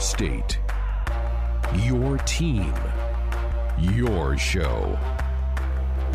state, your team, your show.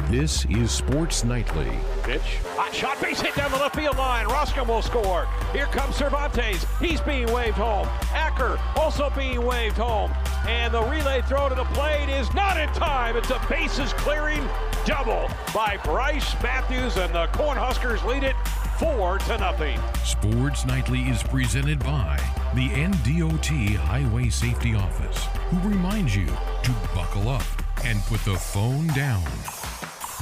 This is Sports Nightly. Pitch. Hot shot, base hit down the left field line. Roskam will score. Here comes Cervantes. He's being waved home. Acker also being waved home. And the relay throw to the plate is not in time. It's a bases clearing double by Brice Matthews, and the Cornhuskers lead it four to nothing. Sports Nightly is presented by the NDOT Highway Safety Office, who reminds you to buckle up and put the phone down.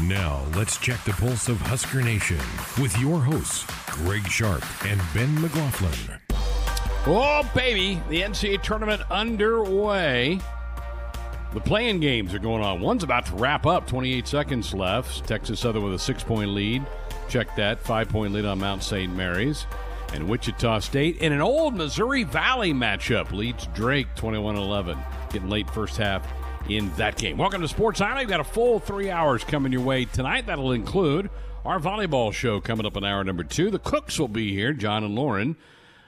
Now, let's check the pulse of Husker Nation with your hosts, Greg Sharp and Ben McLaughlin. Oh, baby, the NCAA tournament underway. The playing games are going on. One's about to wrap up, 28 seconds left. Texas Southern with a six point lead. Check that, five point lead on Mount St. Mary's. And Wichita State in an old Missouri Valley matchup leads Drake 21 11. Getting late first half in that game. Welcome to Sports Nightly. We've got a full three hours coming your way tonight. That'll include our volleyball show coming up in hour number two. The Cooks will be here, John and Lauren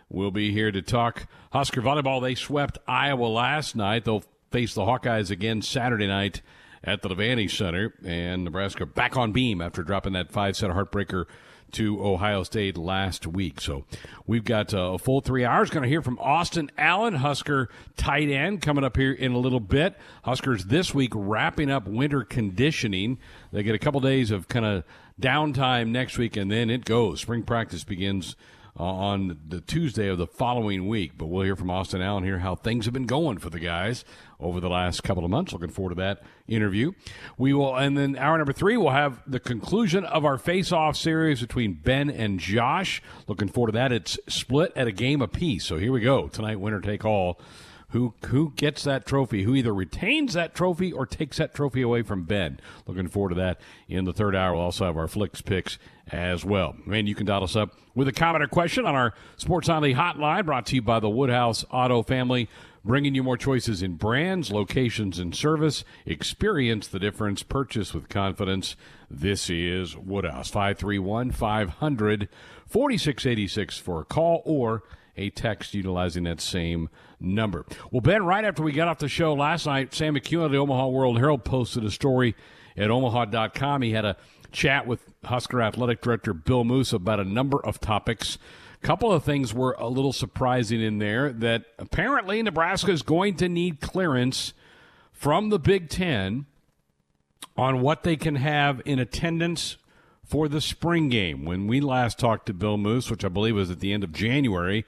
will be here to talk Husker volleyball. They swept Iowa last night. They'll face the Hawkeyes again Saturday night at the Devaney Center. And Nebraska back on beam after dropping that five set heartbreaker to Ohio State last week. So we've got uh, a full three hours. Going to hear from Austin Allen, Husker tight end, coming up here in a little bit. Huskers this week wrapping up winter conditioning. They get a couple days of kind of downtime next week, and then it goes. Spring practice begins uh, on the Tuesday of the following week. But we'll hear from Austin Allen here how things have been going for the guys over the last couple of months. Looking forward to that interview. We will, and then hour number three, we'll have the conclusion of our face-off series between Ben and Josh. Looking forward to that. It's split at a game apiece. So here we go tonight. Winner take all who who gets that trophy, who either retains that trophy or takes that trophy away from Ben. Looking forward to that in the third hour. We'll also have our Flix Pix as well. And you can dial us up with a comment or question on our Sports Nightly hotline brought to you by the Woodhouse Auto Family, bringing you more choices in brands, locations, and service. Experience the difference. Purchase with confidence. This is Woodhouse. 531 500 4686 for a call or a text utilizing that same number. Well, Ben, right after we got off the show last night, Sam McKewon of the Omaha World Herald posted a story at omaha.com. He had a chat with Husker Athletic Director Bill Moos about a number of topics. Couple of things were a little surprising in there that apparently Nebraska is going to need clearance from the Big Ten on what they can have in attendance for the spring game. When we last talked to Bill Moos, which I believe was at the end of January,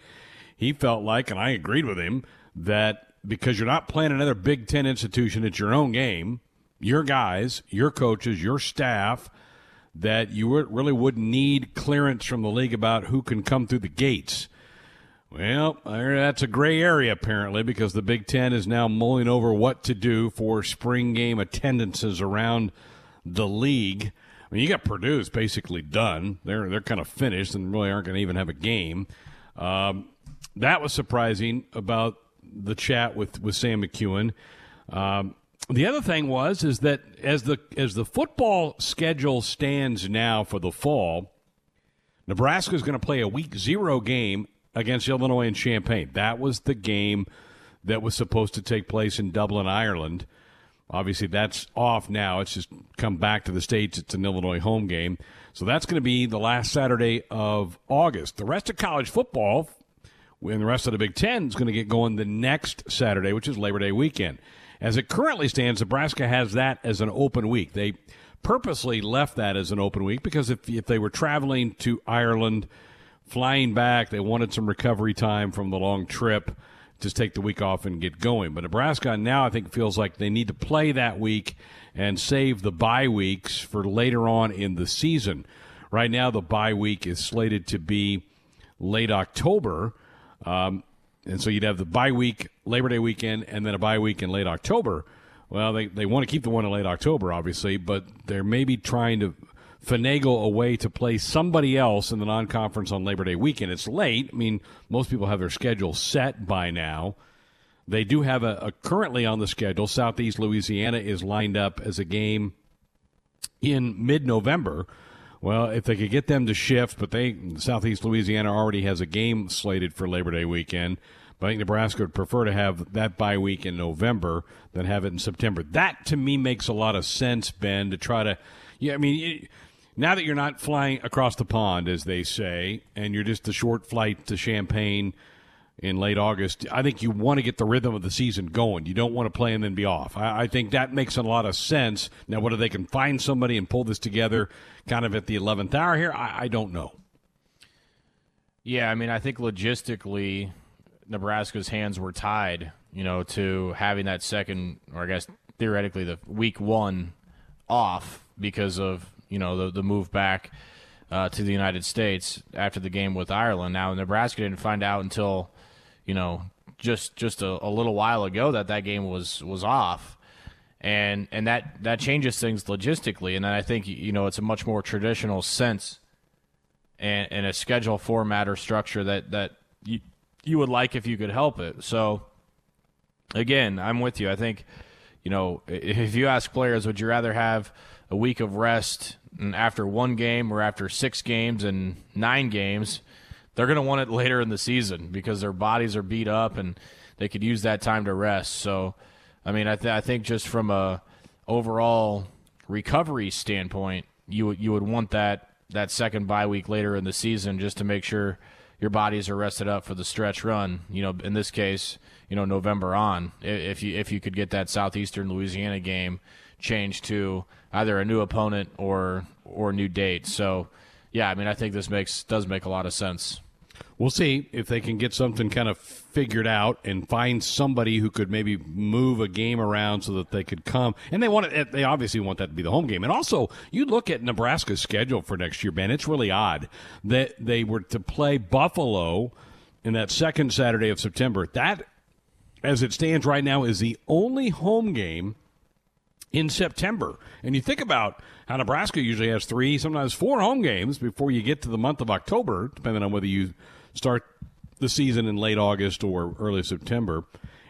he felt like, and I agreed with him, that because you're not playing another Big Ten institution, it's your own game, your guys, your coaches, your staff, that you really wouldn't need clearance from the league about who can come through the gates. Well, that's a gray area apparently because the Big Ten is now mulling over what to do for spring game attendances around the league. I mean, you got Purdue's basically done; they're they're kind of finished and really aren't going to even have a game. Um, that was surprising about the chat with with Sam McKewon. Um, the other thing was is that as the as the football schedule stands now for the fall, Nebraska is going to play a week zero game against Illinois and Champaign. That was the game that was supposed to take place in Dublin, Ireland. Obviously, that's off now. It's just come back to the States. It's an Illinois home game. So that's going to be the last Saturday of August. The rest of college football and the rest of the Big Ten is going to get going the next Saturday, which is Labor Day weekend. As it currently stands, Nebraska has that as an open week. They purposely left that as an open week because if, if they were traveling to Ireland, flying back, they wanted some recovery time from the long trip. Just take the week off and get going. But Nebraska now, I think, feels like they need to play that week and save the bye weeks for later on in the season. Right now, the bye week is slated to be late October. Um, and so you'd have the bye week, Labor Day weekend, and then a bye week in late October. Well, they, they want to keep the one in late October, obviously, but they're maybe trying to finagle a way to play somebody else in the non conference on Labor Day weekend. It's late. I mean, most people have their schedule set by now. They do have a, a currently on the schedule. Southeast Louisiana is lined up as a game in mid November Well, if they could get them to shift, but they Southeast Louisiana already has a game slated for Labor Day weekend. But I think Nebraska would prefer to have that bye week in November than have it in September. That to me makes a lot of sense, Ben, to try to. Yeah, I mean, now that you're not flying across the pond, as they say, and you're just a short flight to Champaign in late August, I think you want to get the rhythm of the season going. You don't want to play and then be off. I, I, think that makes a lot of sense. Now, whether they can find somebody and pull this together kind of at the 11th hour here, I, I don't know. Yeah, I mean, I think logistically, Nebraska's hands were tied, you know, to having that second, or I guess theoretically the week one off because of, you know, the, the move back uh, to the United States after the game with Ireland. Now, Nebraska didn't find out until you know, just just a, a little while ago that that game was was off, and and that that changes things logistically. And then I think you know it's a much more traditional sense and, and a schedule format or structure that that you you would like if you could help it. So again, I'm with you. I think you know if you ask players, would you rather have a week of rest after one game or after six games and nine games? they're going to want it later in the season because their bodies are beat up and they could use that time to rest. So, I mean, I, th- I think just from a overall recovery standpoint, you you would want that that second bye week later in the season just to make sure your bodies are rested up for the stretch run. You know, in this case, you know November on. If you if you could get that southeastern Louisiana game changed to either a new opponent or or new date. So, yeah, I mean, I think this makes does make a lot of sense we'll see if they can get something kind of figured out and find somebody who could maybe move a game around so that they could come. And they want it. They obviously want that to be the home game. And also, you look at Nebraska's schedule for next year, Ben. It's really odd that they were to play Buffalo in that second Saturday of September. That, as it stands right now, is the only home game in September. And you think about how Nebraska usually has three, sometimes four home games before you get to the month of October, depending on whether you start the season in late August or early September.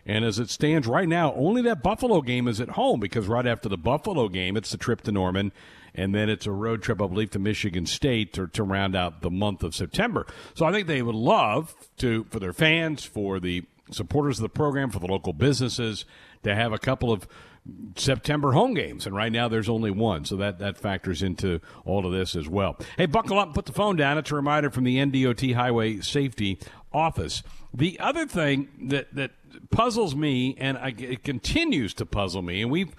And as it stands right now, only that Buffalo game is at home because right after the Buffalo game, it's the trip to Norman, and then it's a road trip, I believe, to Michigan State to, to round out the month of September. So I think they would love to, for their fans, for the supporters of the program, for the local businesses, to have a couple of September home games, and right now there's only one, so that that factors into all of this as well. Hey, buckle up and put the phone down. It's a reminder from the NDOT Highway Safety Office. The other thing that that puzzles me, and I, it continues to puzzle me, and we've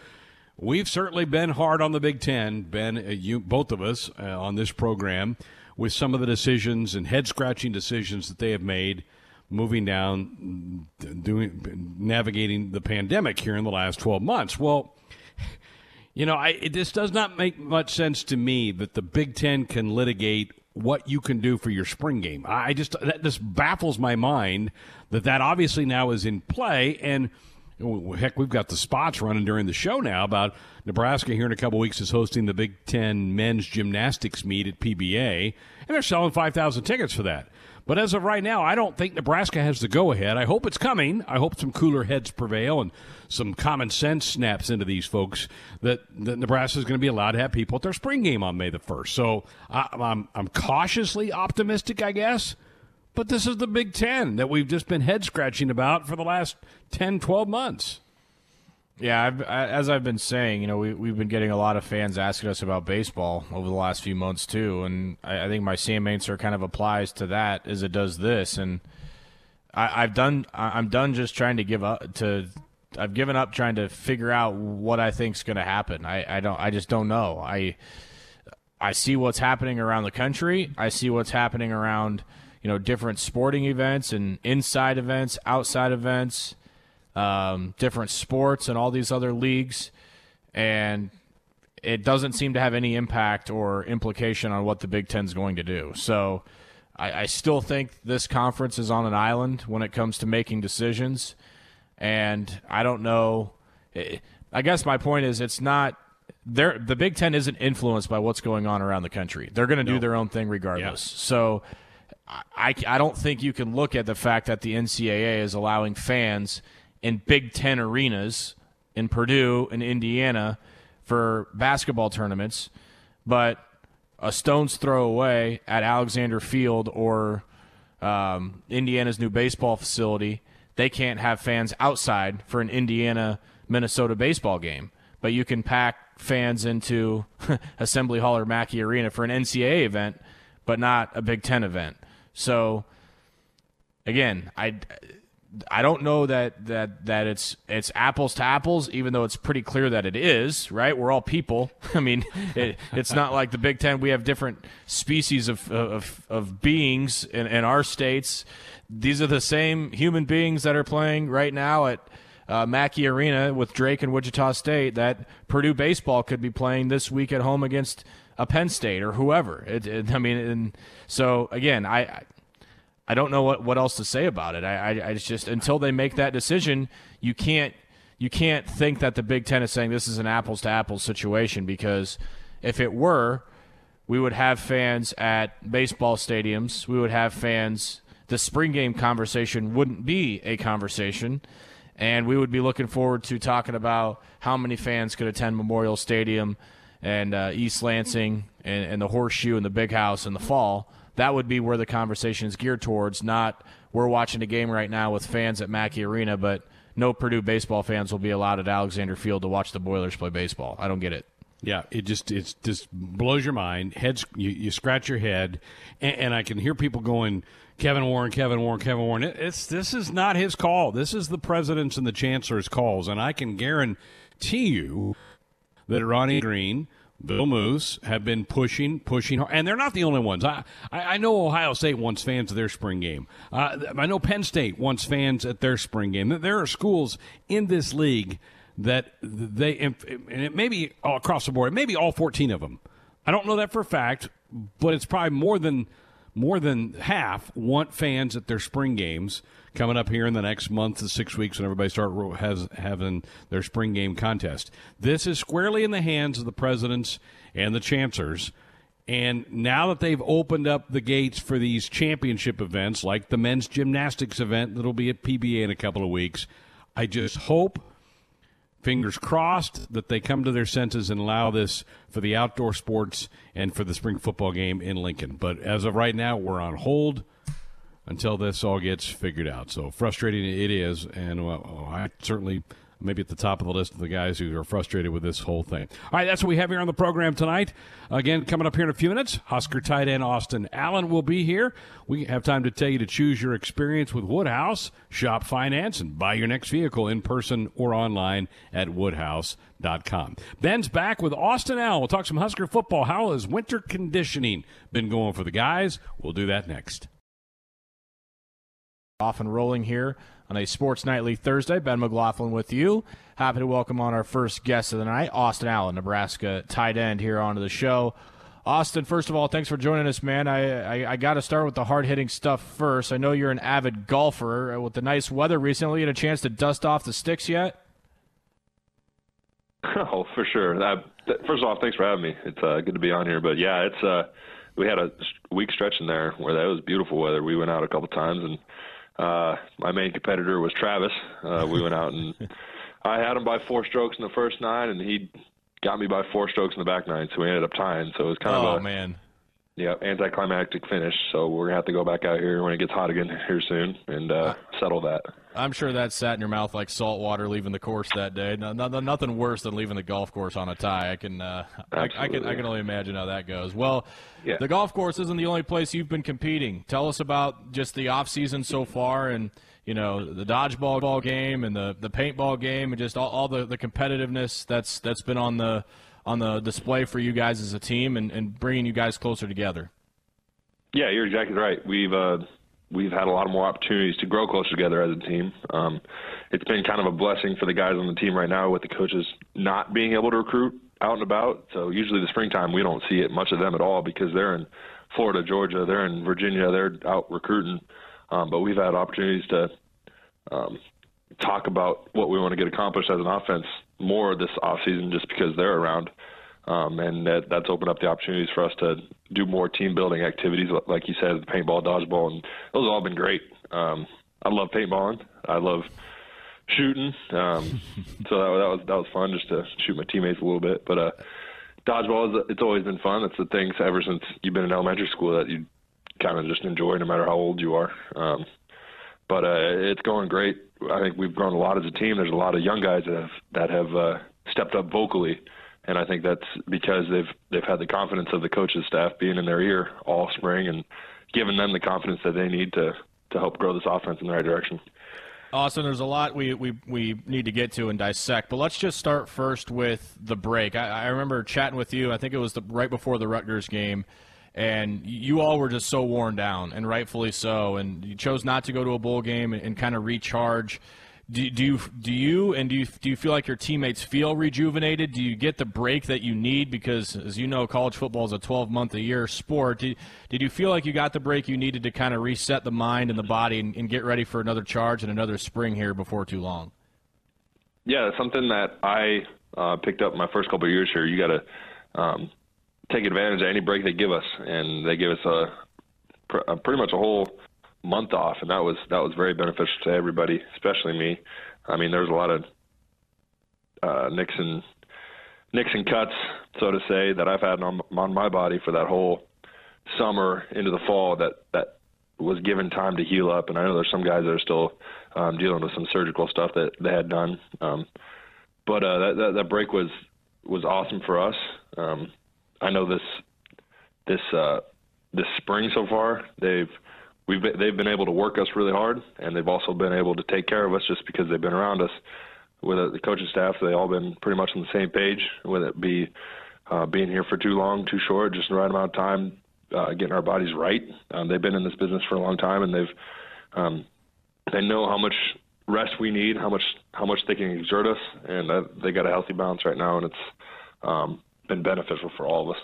we've certainly been hard on the Big Ten, Ben, uh, you both of us uh, on this program with some of the decisions and head scratching decisions that they have made moving down, doing navigating the pandemic here in the last 12 months. Well, you know, I, it, this does not make much sense to me that the Big Ten can litigate what you can do for your spring game. I just that just baffles my mind that that obviously now is in play and. Oh, heck, we've got the spots running during the show now about Nebraska here in a couple weeks is hosting the Big Ten men's gymnastics meet at PBA, and they're selling 5,000 tickets for that. But as of right now, I don't think Nebraska has the go ahead. I hope it's coming. I hope some cooler heads prevail and some common sense snaps into these folks that, that Nebraska is going to be allowed to have people at their spring game on May the 1st. So I, I'm, I'm cautiously optimistic, I guess. But this is the Big Ten that we've just been head scratching about for the last 10, 12 months. Yeah, I've, as I've been saying, you know, we, we've been getting a lot of fans asking us about baseball over the last few months too, and I, I think my same answer kind of applies to that as it does this. And I, I've done, I'm done just trying to give up to. I've given up trying to figure out what I think's going to happen. I, I don't, I just don't know. I, I see what's happening around the country. I see what's happening around, you know, different sporting events and inside events, outside events um, different sports and all these other leagues, and it doesn't seem to have any impact or implication on what the Big Ten is going to do. So I, I, still think this conference is on an island when it comes to making decisions, and I don't know. I guess my point is it's not. There the Big Ten isn't influenced by what's going on around the country. They're going to no. do their own thing regardless. Yeah. So I, I don't think you can look at the fact that the NCAA is allowing fans – in Big Ten arenas in Purdue and Indiana for basketball tournaments, but a stone's throw away at Alexander Field or um, Indiana's new baseball facility, they can't have fans outside for an Indiana Minnesota baseball game. But you can pack fans into Assembly Hall or Mackey Arena for an NCAA event, but not a Big Ten event. So, again, I I don't know that that that it's it's apples to apples, even though it's pretty clear that it is. Right? We're all people. I mean, it, it's not like the Big Ten. We have different species of of, of beings in, in our states. These are the same human beings that are playing right now at uh, Mackey Arena with Drake and Wichita State. That Purdue baseball could be playing this week at home against a Penn State or whoever. It, it, I mean, and so again, I I don't know what, what else to say about it. I, I, I just until they make that decision, you can't you can't think that the Big Ten is saying this is an apples to apples situation because if it were, we would have fans at baseball stadiums. We would have fans. The spring game conversation wouldn't be a conversation, and we would be looking forward to talking about how many fans could attend Memorial Stadium and uh, East Lansing and, and the Horseshoe and the Big House in the fall that would be where the conversation is geared towards. Not we're watching a game right now with fans at Mackey Arena, but no Purdue baseball fans will be allowed at Alexander Field to watch the Boilers play baseball. I don't get it. Yeah, it just it just blows your mind. Heads, you, you scratch your head, and, and, I can hear people going, "Kevin Warren, Kevin Warren, Kevin Warren." It's this is not his call. This is the president's and the chancellor's calls, and I can guarantee you that Ronnie Green Bill Moos have been pushing, pushing hard, and they're not the only ones. I, I, know Ohio State wants fans at their spring game. Uh, I know Penn State wants fans at their spring game. There are schools in this league that they, and it may be across the board, maybe all 14 of them. I don't know that for a fact, but it's probably more than more than half want fans at their spring games coming up here in the next month to six weeks when everybody start has having their spring game contest. This is squarely in the hands of the presidents and the chancellors. And now that they've opened up the gates for these championship events, like the men's gymnastics event that'll be at PBA in a couple of weeks, I just hope, fingers crossed, that they come to their senses and allow this for the outdoor sports and for the spring football game in Lincoln. But as of right now, we're on hold until this all gets figured out. So frustrating it is, and well, oh, I certainly maybe at the top of the list of the guys who are frustrated with this whole thing. All right, that's what we have here on the program tonight. Again, coming up here in a few minutes, Husker tight end Austin Allen will be here. We have time to tell you to choose your experience with Woodhouse, shop finance, and buy your next vehicle in person or online at woodhouse.com. Ben's back with Austin Allen. We'll talk some Husker football. How has winter conditioning been going for the guys? We'll do that next. Off and rolling here on a Sports Nightly Thursday. Ben McLaughlin with you. Happy to welcome on our first guest of the night, Austin Allen, Nebraska tight end, here onto the show. Austin, first of all, thanks for joining us, man. I, I, I got to start with the hard hitting stuff first. I know you're an avid golfer. Uh, with the nice weather recently, you had a chance to dust off the sticks yet? Oh, for sure. Uh, first of all, thanks for having me. It's uh, good to be on here. But yeah, it's uh, we had a week stretch in there where that was beautiful weather. We went out a couple times and uh, my main competitor was Travis. Uh, we went out and I had him by four strokes in the first nine, and he got me by four strokes in the back nine, so we ended up tying. So it was kind oh, of a oh, man. Yeah, anticlimactic finish. So we're gonna have to go back out here when it gets hot again here soon and uh, settle that. I'm sure that sat in your mouth like salt water leaving the course that day. No, no, nothing worse than leaving the golf course on a tie. I can, uh, I, I, can, I can only imagine how that goes. Well, yeah. the golf course isn't the only place you've been competing. Tell us about just the off season so far, and you know the dodgeball ball game and the the paintball game, and just all, all the, the competitiveness that's that's been on the on the display for you guys as a team and, and bringing you guys closer together. Yeah, you're exactly right. We've uh, we've had a lot more opportunities to grow closer together as a team. Um, it's been kind of a blessing for the guys on the team right now with the coaches not being able to recruit out and about. So usually the springtime we don't see it much of them at all because they're in Florida, Georgia, they're in Virginia, they're out recruiting. Um, but we've had opportunities to um, talk about what we want to get accomplished as an offense more this off season just because they're around. Um, and that, that's opened up the opportunities for us to do more team building activities, like you said, paintball, dodgeball, and those have all been great. Um, I love paintballing. I love shooting. Um, so that, that was that was fun just to shoot my teammates a little bit. But uh, dodgeball is it's always been fun. It's the things ever since you've been in elementary school that you kind of just enjoy, no matter how old you are. Um, but uh, it's going great. I think we've grown a lot as a team. There's a lot of young guys that have that have uh, stepped up vocally, and I think that's because they've they've had the confidence of the coaches staff being in their ear all spring and giving them the confidence that they need to to help grow this offense in the right direction. Austin, there's a lot we, we, we need to get to and dissect, but let's just start first with the break. I, I remember chatting with you, I think it was the, right before the Rutgers game, and you all were just so worn down, and rightfully so, and you chose not to go to a bowl game and, and kind of recharge do, do you do you and do you do you feel like your teammates feel rejuvenated? Do you get the break that you need because, as you know, college football is a 12 month a year sport. Did, did you feel like you got the break you needed to kind of reset the mind and the body and, and get ready for another charge and another spring here before too long? Yeah, something that I uh, picked up my first couple of years here. You got to um, take advantage of any break they give us, and they give us a, a pretty much a whole month off, and that was that was very beneficial to everybody, especially me. I mean, there was a lot of uh, Nixon Nixon cuts, so to say, that I've had on, on my body for that whole summer into the fall that that was given time to heal up. And I know there's some guys that are still um, dealing with some surgical stuff that they had done. Um, but uh, that, that that break was was awesome for us. Um, I know this this uh, this spring so far they've we've been, they've been able to work us really hard, and they've also been able to take care of us just because they've been around us. With the coaching staff, they all been pretty much on the same page. Whether it be uh, being here for too long, too short, just the right amount of time, uh, getting our bodies right. Um, they've been in this business for a long time, and they've um, they know how much rest we need, how much how much they can exert us, and uh, they got a healthy balance right now, and it's um, been beneficial for all of us.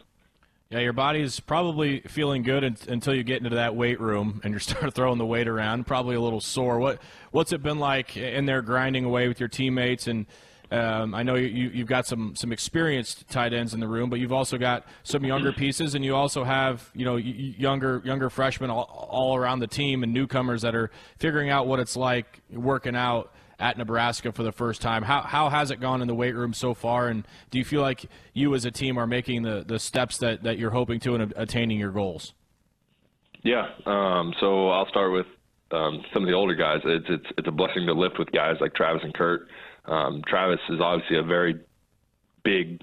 Yeah, your body's probably feeling good until you get into that weight room and you start throwing the weight around. Probably a little sore. What what's it been like in there grinding away with your teammates? And um, I know you, you've got some some experienced tight ends in the room, but you've also got some younger pieces, and you also have you know younger younger freshmen all, all around the team and newcomers that are figuring out what it's like working out at Nebraska for the first time. How, how has it gone in the weight room so far? And do you feel like you as a team are making the, the steps that, that you're hoping to in attaining your goals? Yeah. Um, so I'll start with um, some of the older guys. It's, it's, it's a blessing to lift with guys like Travis and Kurt. Um, Travis is obviously a very big,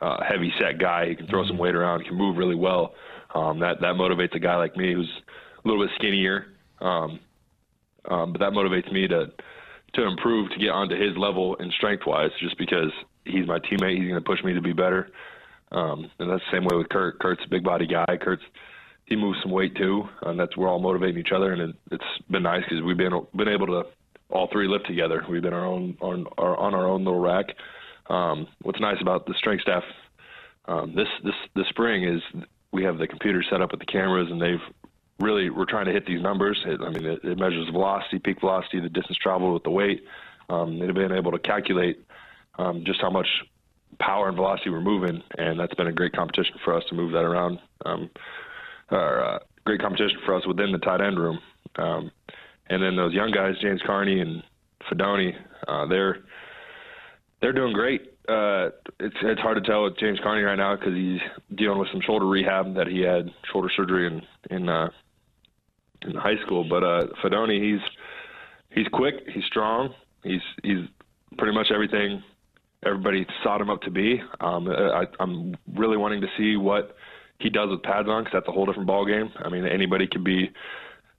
uh, heavy set guy. He can throw mm-hmm. some weight around, can move really well. Um, that, that motivates a guy like me who's a little bit skinnier. Um, um, but that motivates me to to improve to get onto his level and strength wise, just because he's my teammate. He's going to push me to be better. Um, and that's the same way with Kurt. Kurt's a big body guy. Kurt's he moves some weight too, and that's we're all motivating each other. And it, it's been nice because we've been been able to all three lift together. We've been our own on our on our own little rack. Um, what's nice about the strength staff um, this this this spring is we have the computer set up with the cameras, and they've really we're trying to hit these numbers. It, I mean, it, it, measures velocity, peak velocity, the distance traveled with the weight. Um, they've been able to calculate um, just how much power and velocity we're moving, and that's been a great competition for us to move that around. Um, uh, great competition for us within the tight end room. Um, and then those young guys, James Carnie and Fidone, uh, they're they're doing great. Uh, it's it's hard to tell with James Carnie right now because he's dealing with some shoulder rehab that he had shoulder surgery in in uh, in high school. But uh, Fidone, he's he's quick, he's strong, he's he's pretty much everything everybody sought him up to be. Um, I, I'm really wanting to see what he does with pads on because that's a whole different ball game. I mean, anybody can be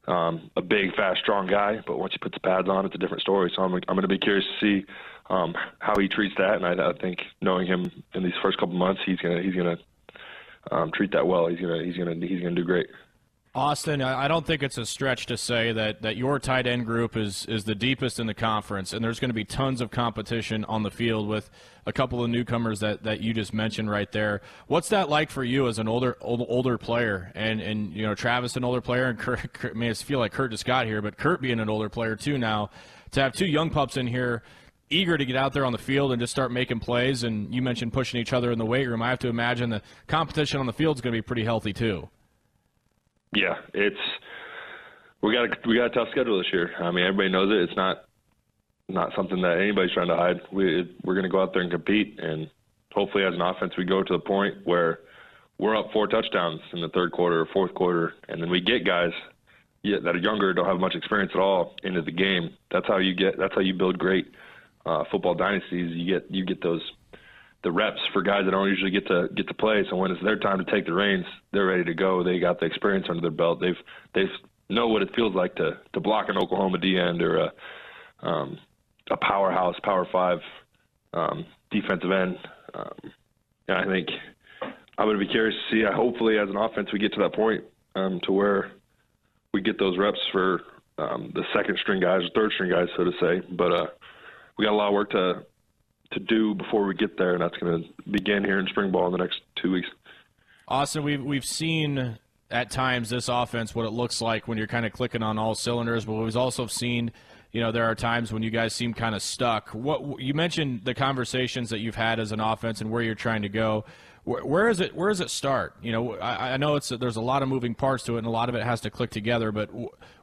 um, a big, fast, strong guy, but once you put the pads on, it's a different story. So I'm I'm going to be curious to see um, how he treats that, and I, I think knowing him in these first couple months, he's gonna he's gonna um, treat that well. He's gonna he's gonna he's gonna do great. Austin, I don't think it's a stretch to say that, that your tight end group is, is the deepest in the conference, and there's going to be tons of competition on the field with a couple of newcomers that, that you just mentioned right there. What's that like for you as an older old, older player, and and you know Travis an older player, and Kurt, Kurt I mean, feel like Kurt just got here, but Kurt being an older player too now, to have two young pups in here eager to get out there on the field and just start making plays. And you mentioned pushing each other in the weight room. I have to imagine the competition on the field is going to be pretty healthy too. Yeah, it's we got a, we got a tough schedule this year. I mean, everybody knows it. It's not not something that anybody's trying to hide. We we're going to go out there and compete, and hopefully, as an offense, we go to the point where we're up four touchdowns in the third quarter or fourth quarter, and then we get guys that are younger, don't have much experience at all, into the game. That's how you get. That's how you build great uh, football dynasties. You get you get those the reps for guys that don't usually get to get to play. So when it's their time to take the reins, they're ready to go. They got the experience under their belt. They've they've know what it feels like to to block an Oklahoma D end or a um, a powerhouse Power Five um, defensive end. Um, and I think I'm going to be curious to see. Hopefully, as an offense, we get to that point um, to where we get those reps for um, the second string guys or third string guys, so to say. But uh, we got a lot of work to to do before we get there, and that's going to begin here in spring ball in the next two weeks. Austin, we've we've seen at times this offense what it looks like when you're kind of clicking on all cylinders, but we've also seen you know there are times when you guys seem kind of stuck. What you mentioned the conversations that you've had as an offense and where you're trying to go. Where, where is it? Where does it start? You know, I, I, know it's there's a lot of moving parts to it, and a lot of it has to click together. But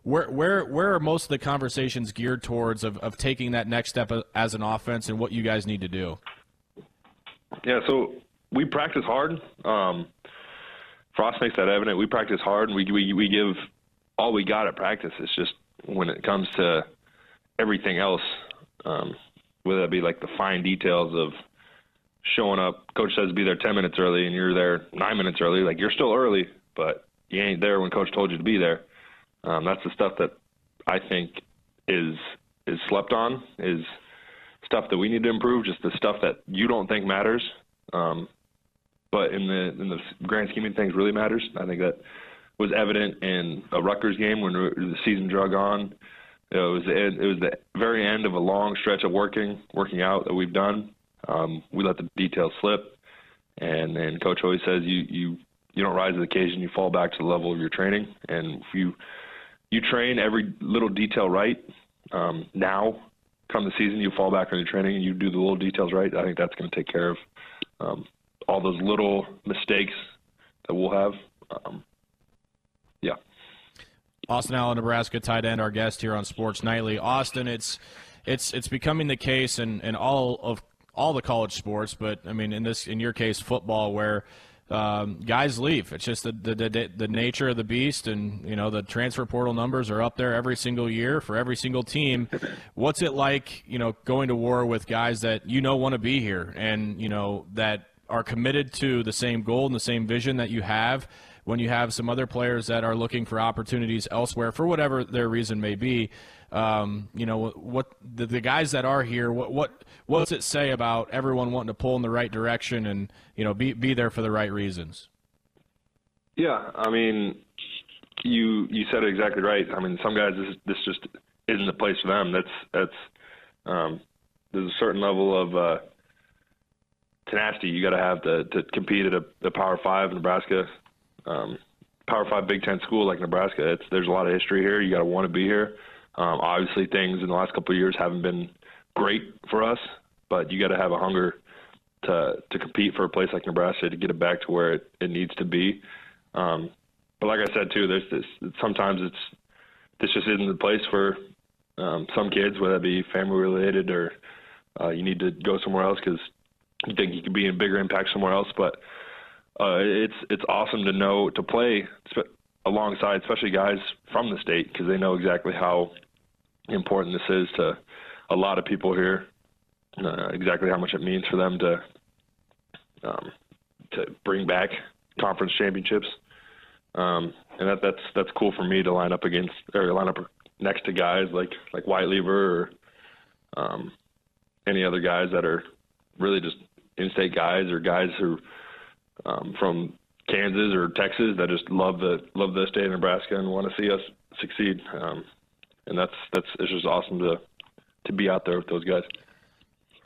where where where are most of the conversations geared towards of, of taking that next step as an offense and what you guys need to do? Yeah, so we practice hard. Um, Frost makes that evident. We practice hard, and we we we give all we got at practice. It's just when it comes to everything else, um, whether that be like the fine details of showing up. Coach says be there 10 minutes early, and you're there nine minutes early. Like you're still early, but you ain't there when coach told you to be there. Um, that's the stuff that I think is is slept on. Is stuff that we need to improve. Just the stuff that you don't think matters, um, but in the in the grand scheme of things, really matters. I think that was evident in a Rutgers game when the season drug on. It was it was the very end of a long stretch of working working out that we've done um, we let the details slip, and and coach always says you you you don't rise to the occasion, you fall back to the level of your training, and if you you train every little detail right um, now. Come the season, you fall back on your training and you do the little details right. I think that's going to take care of um, all those little mistakes that we'll have. Um, yeah. Austin Allen, Nebraska tight end, our guest here on Sports Nightly. Austin, it's it's it's becoming the case and and all of all the college sports, but I mean, in this, in your case, football, where um, guys leave. It's just the, the, the the nature of the beast, and you know the transfer portal numbers are up there every single year for every single team. What's it like, you know, going to war with guys that you know want to be here, and you know that are committed to the same goal and the same vision that you have? When you have some other players that are looking for opportunities elsewhere for whatever their reason may be, um, you know what the, the, guys that are here what what does it say about everyone wanting to pull in the right direction and you know be be there for the right reasons? Yeah i mean you you said it exactly right. I mean some guys this this just isn't the place for them. That's that's um, there's a certain level of uh, tenacity you got to have to to compete at a, a power five in nebraska um, power five big ten school like nebraska it's there's a lot of history here you got to want to be here um, obviously, things in the last couple of years haven't been great for us, but you got to have a hunger to to compete for a place like Nebraska to get it back to where it, it needs to be. Um, but like I said too, there's this. Sometimes it's this just isn't the place for um, some kids, whether it be family related or uh, you need to go somewhere else because you think you could be in bigger impact somewhere else. But uh, it's it's awesome to know to play alongside, especially guys from the state, because they know exactly how important this is to a lot of people here. Uh, exactly how much it means for them to um, to bring back conference championships, um, and that, that's that's cool for me to line up against or line up next to guys like like Wyatt Liewer or um, any other guys that are really just in-state guys or guys who um, from Kansas or Texas that just love the love the state of Nebraska and want to see us succeed. Um, and that's that's it's just awesome to to be out there with those guys.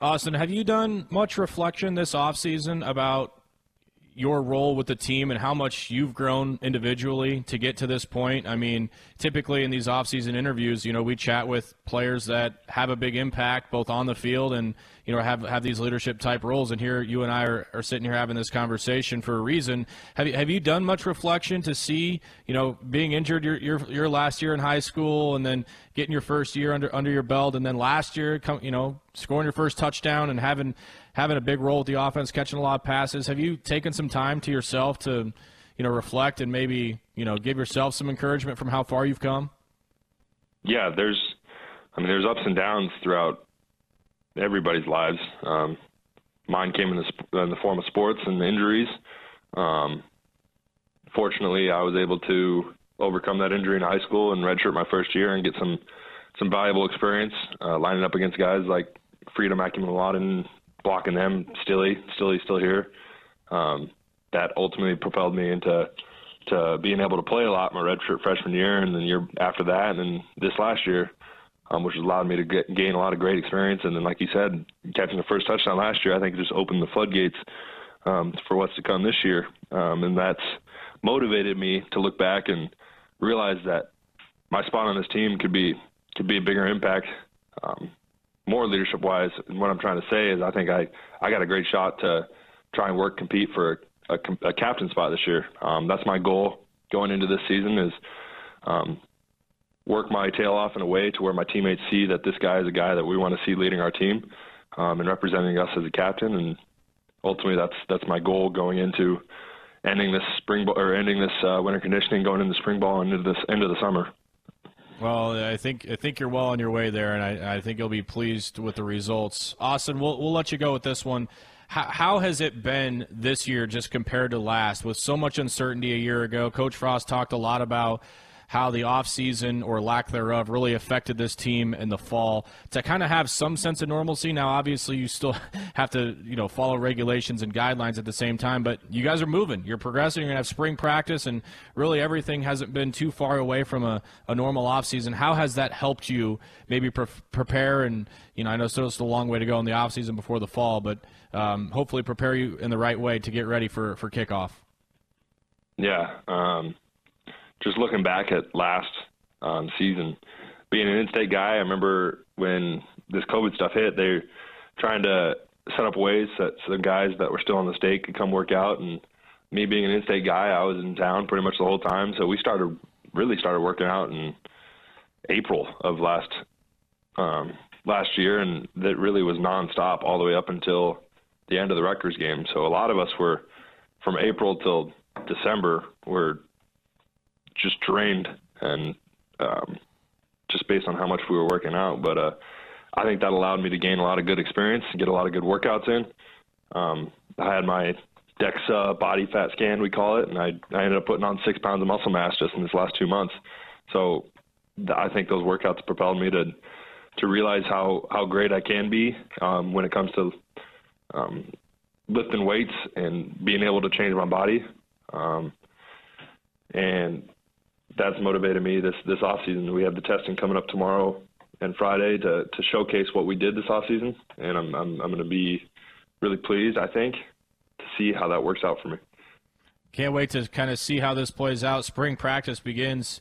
Austin, have you done much reflection this offseason about your role with the team and how much you've grown individually to get to this point. I mean, typically in these offseason interviews, you know, we chat with players that have a big impact both on the field and, you know, have have these leadership type roles. And here you and I are, are sitting here having this conversation for a reason. Have you have you done much reflection to see, you know, being injured your your, your last year in high school and then getting your first year under under your belt and then last year you know, scoring your first touchdown and having having a big role with the offense, catching a lot of passes. Have you taken some time to yourself to, you know, reflect and maybe you know give yourself some encouragement from how far you've come? Yeah, there's, I mean, there's ups and downs throughout everybody's lives. Um, mine came in the, in the form of sports and injuries. Um, fortunately, I was able to overcome that injury in high school and redshirt my first year and get some some valuable experience uh, lining up against guys like Freedom Ackman blocking them. Stille, Stille still here. Um, that ultimately propelled me into to being able to play a lot my redshirt freshman year, and then year after that, and then this last year, um, which has allowed me to get, gain a lot of great experience. And then, like you said, catching the first touchdown last year, I think just opened the floodgates um, for what's to come this year, um, and that's motivated me to look back and realize that my spot on this team could be could be a bigger impact, um, more leadership wise. And what I'm trying to say is, I think I I got a great shot to try and work compete for a, a, a captain spot this year. Um, that's my goal going into this season is um, work my tail off in a way to where my teammates see that this guy is a guy that we want to see leading our team um, and representing us as a captain. And ultimately, that's that's my goal going into ending this spring or ending this uh, winter conditioning, going into spring ball and into this end of the summer. Well, I think I think you're well on your way there, and I, I think you'll be pleased with the results. Austin, we'll we'll let you go with this one. How, how has it been this year, just compared to last, with so much uncertainty a year ago? Coach Frost talked a lot about how the offseason or lack thereof really affected this team in the fall to kind of have some sense of normalcy. Now, obviously, you still have to, you know, follow regulations and guidelines at the same time, but you guys are moving. You're progressing. You're going to have spring practice, and really everything hasn't been too far away from a, a normal offseason. How has that helped you maybe pre- prepare? And, you know, I know still it's a long way to go in the offseason before the fall, but um, hopefully prepare you in the right way to get ready for, for kickoff. Yeah. Um, just looking back at last um, season, being an in-state guy, I remember when this COVID stuff hit, they're trying to set up ways that the guys that were still in the state could come work out. And me being an in-state guy, I was in town pretty much the whole time. So we started really started working out in April of last um, last year, and that really was nonstop all the way up until the end of the Rutgers game. So a lot of us were from April till December were just drained and um, just based on how much we were working out. But uh, I think that allowed me to gain a lot of good experience, and get a lot of good workouts in. Um, I had my DEXA body fat scan, we call it, and I, I ended up putting on six pounds of muscle mass just in this last two months. So I think those workouts propelled me to to realize how how great I can be um, when it comes to um, lifting weights and being able to change my body. Um, and that's motivated me this this off season. We have the testing coming up tomorrow and Friday to to showcase what we did this off season, and I'm I'm I'm going to be really pleased. I think to see how that works out for me. Can't wait to kind of see how this plays out. Spring practice begins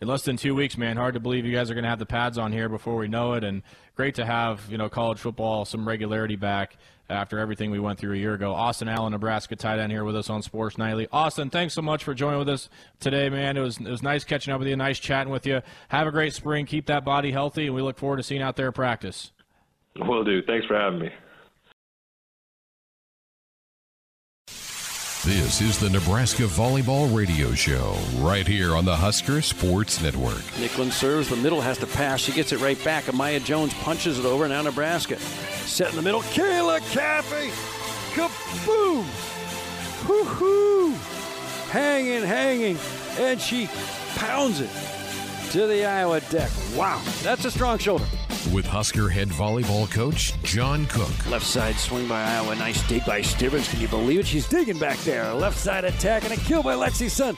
in less than two weeks, man. Hard to believe you guys are going to have the pads on here before we know it, and great to have you know college football some regularity back after everything we went through a year ago. Austin Allen, Nebraska tight end here with us on Sports Nightly. Austin, thanks so much for joining with us today, man. It was it was nice catching up with you, nice chatting with you. Have a great spring. Keep that body healthy, and we look forward to seeing out there practice. Will do. Thanks for having me. This is the Nebraska Volleyball Radio Show, right here on the Husker Sports Network. Nicklin serves, the middle has to pass. She gets it right back. Amaya Jones punches it over. Now Nebraska set in the middle. Kayla Caffey, kaboom! Hoo-hoo! Hanging, hanging, and she pounds it to the Iowa deck. Wow, that's a strong shoulder with Husker head volleyball coach John Cook. Left side swing by Iowa. Nice dig by Stivrins. Can you believe it? She's digging back there. Left side attack and a kill by Lexi Sun.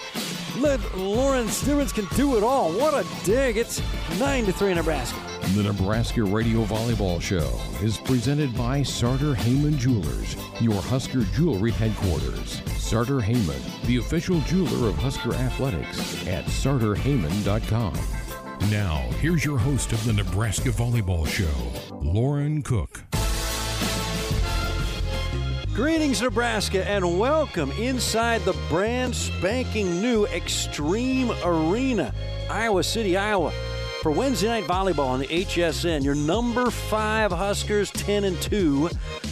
Let Lauren Stivrins can do it all. What a dig. It's 9 to 3 Nebraska. The Nebraska Radio Volleyball Show is presented by Sartor Hamann Jewelers, your Husker jewelry headquarters. Sartor Hamann, the official jeweler of Husker Athletics at sartorhamann.com. Now, here's your host of the Nebraska Volleyball Show, Lauren Cook. Greetings, Nebraska, and welcome inside the brand spanking new Xtream Arena, Iowa City, Iowa for Wednesday night volleyball on the HSN. Your number five Huskers, 10 and 2,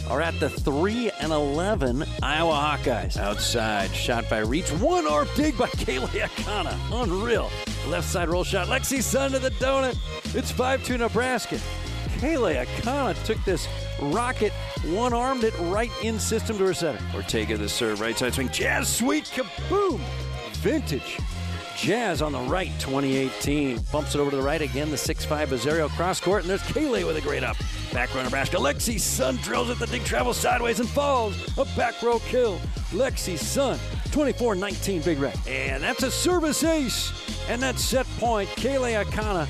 are at the 3 and 11 Iowa Hawkeyes. Outside, shot by Reach, one arm dig by Kaylee Akana. Unreal. Left side roll shot. Lexi Sun to the donut. It's 5 2 Nebraska. Kaylee Akana took this rocket, one armed it right in system to her center. Ortega the serve, right side swing. Jazz Sweet kaboom! Vintage. Jazz on the right, 2018. Bumps it over to the right again. The 6'5 Bazario cross court, and there's Kaylee with a great up. Back row Nebraska. Lexi Sun drills it. The dig travels sideways and falls. A back row kill. Lexi Sun, 24 19 big red. And that's a service ace. And that set point, Kaylee Akana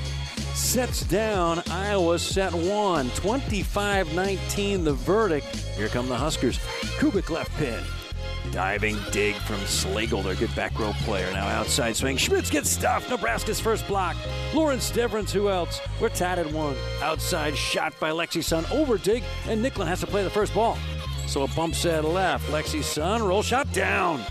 sets down Iowa set one. 25 19 the verdict. Here come the Huskers. Kubik left pin. Diving dig from Slagle, their good back row player. Now outside swing. Schmitz gets stuffed. Nebraska's first block. Lauren Stivrins, who else? We're tied at one. Outside shot by Lexi Sun. Over dig, and Nicklin has to play the first ball. So a bump set left. Lexi Sun, roll shot down.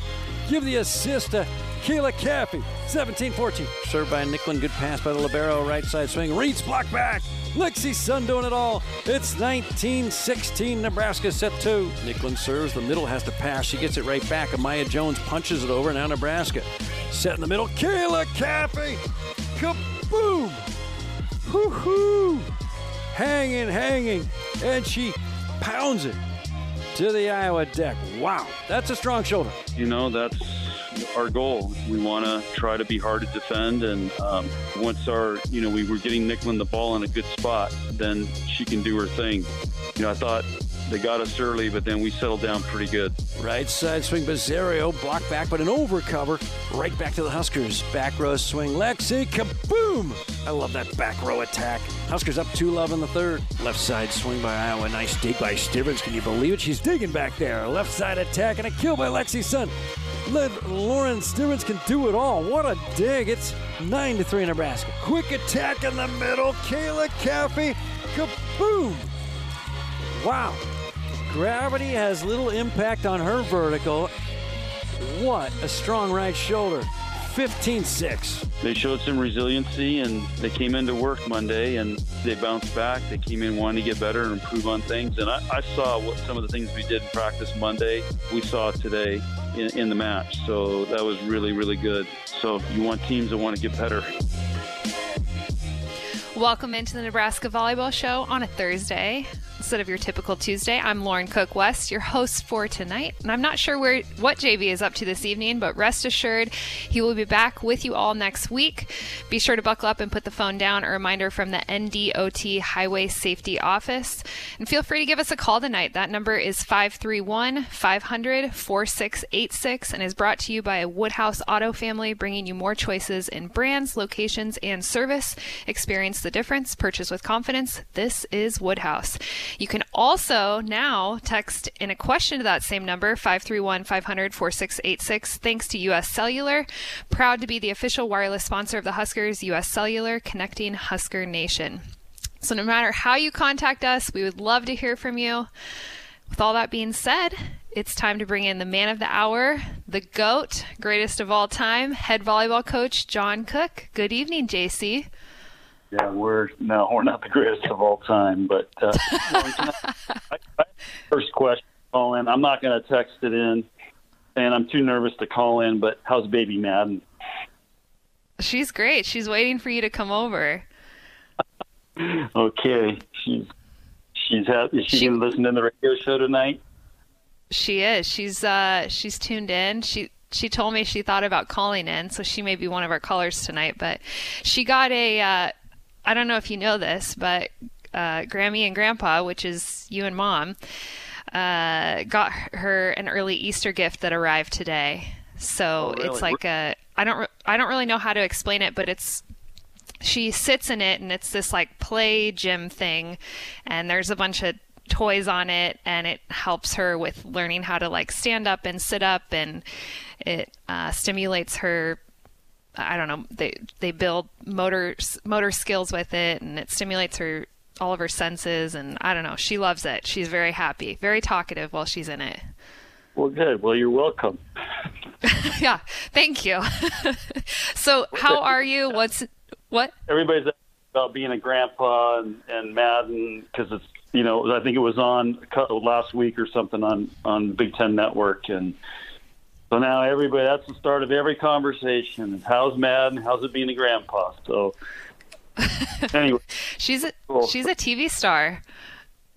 Give the assist to Kayla Caffey. 17 14. Served by Nicklin. Good pass by the Libero. Right side swing. Reeds block back. Lexi Sun doing it all. It's 19 16. Nebraska set two. Nicklin serves. The middle has to pass. She gets it right back. Amaya Jones punches it over. Now Nebraska. Set in the middle. Kayla Caffey. Kaboom. Hoo hoo. Hanging, hanging. And she pounds it to the Iowa deck. Wow. That's a strong shoulder. You know, that's our goal. We want to try to be hard to defend, and um, once our, you know, we were getting Nicklin the ball in a good spot, then she can do her thing. You know, I thought they got us early, but then we settled down pretty good. Right side swing, Buzzerio, block back, but an overcover. Right back to the Huskers. Back row swing, Lexi, kaboom! I love that back row attack. Huskers up 2 love in the third. Left side swing by Iowa. Nice dig by Stivrins. Can you believe it? She's digging back there. Left side attack and a kill by Lexi Sun. Lauren Stivrins can do it all. What a dig. It's 9 to 3 Nebraska. Quick attack in the middle. Kayla Caffey. Kaboom! Wow. Gravity has little impact on her vertical. What a strong right shoulder. 15 6. They showed some resiliency and they came into work Monday and they bounced back. They came in wanting to get better and improve on things. And I, I saw what some of the things we did in practice Monday, we saw today in, in the match. So that was really, really good. So you want teams that want to get better. Welcome into the Nebraska Volleyball Show on a Thursday instead of your typical Tuesday. I'm Lauren Cook West, your host for tonight, and I'm not sure where what JV is up to this evening, but rest assured he will be back with you all next week. Be sure to buckle up and put the phone down. A reminder from the NDOT Highway Safety Office, and feel free to give us a call tonight. That number is 531 500 4686 and is brought to you by Woodhouse Auto Family, bringing you more choices in brands, locations, and service. Experience the difference. Purchase with confidence. This is Woodhouse. You can also now text in a question to that same number, 531 500 4686, thanks to U.S. Cellular. Proud to be the official wireless sponsor of the Huskers, U.S. Cellular, connecting Husker Nation. So, no matter how you contact us, we would love to hear from you. With all that being said, it's time to bring in the man of the hour, the GOAT, greatest of all time, head volleyball coach John Cook. Good evening, JC. Yeah, we're no, we're not the greatest of all time, but uh, I, I, first question, call in. I'm not going to text it in, and I'm too nervous to call in. But how's baby Madden? She's great. She's waiting for you to come over. okay, she's she's ha- is she, she going to listen to the radio show tonight? She is. She's uh she's tuned in. She she told me she thought about calling in, so she may be one of our callers tonight. But she got a uh, I don't know if you know this, but uh, Grammy and Grandpa, which is you and Mom, uh, got her an early Easter gift that arrived today. So oh, really? it's like a I don't re- I don't really know how to explain it, but it's she sits in it and it's this like play gym thing, and there's a bunch of toys on it and it helps her with learning how to like stand up and sit up and it uh, stimulates her I don't know they they build motor motor skills with it and it stimulates her all of her senses and I don't know she loves it. She's very happy very talkative while she's in it. Well good. Well you're welcome. Yeah thank you. So how are you? What's what? Everybody's about being a grandpa and, and Madden because it's you know I think it was on last week or something on on Big Ten Network and so now everybody that's the start of every conversation. How's Madden? How's it being a grandpa? So anyway, she's a cool. she's a TV star.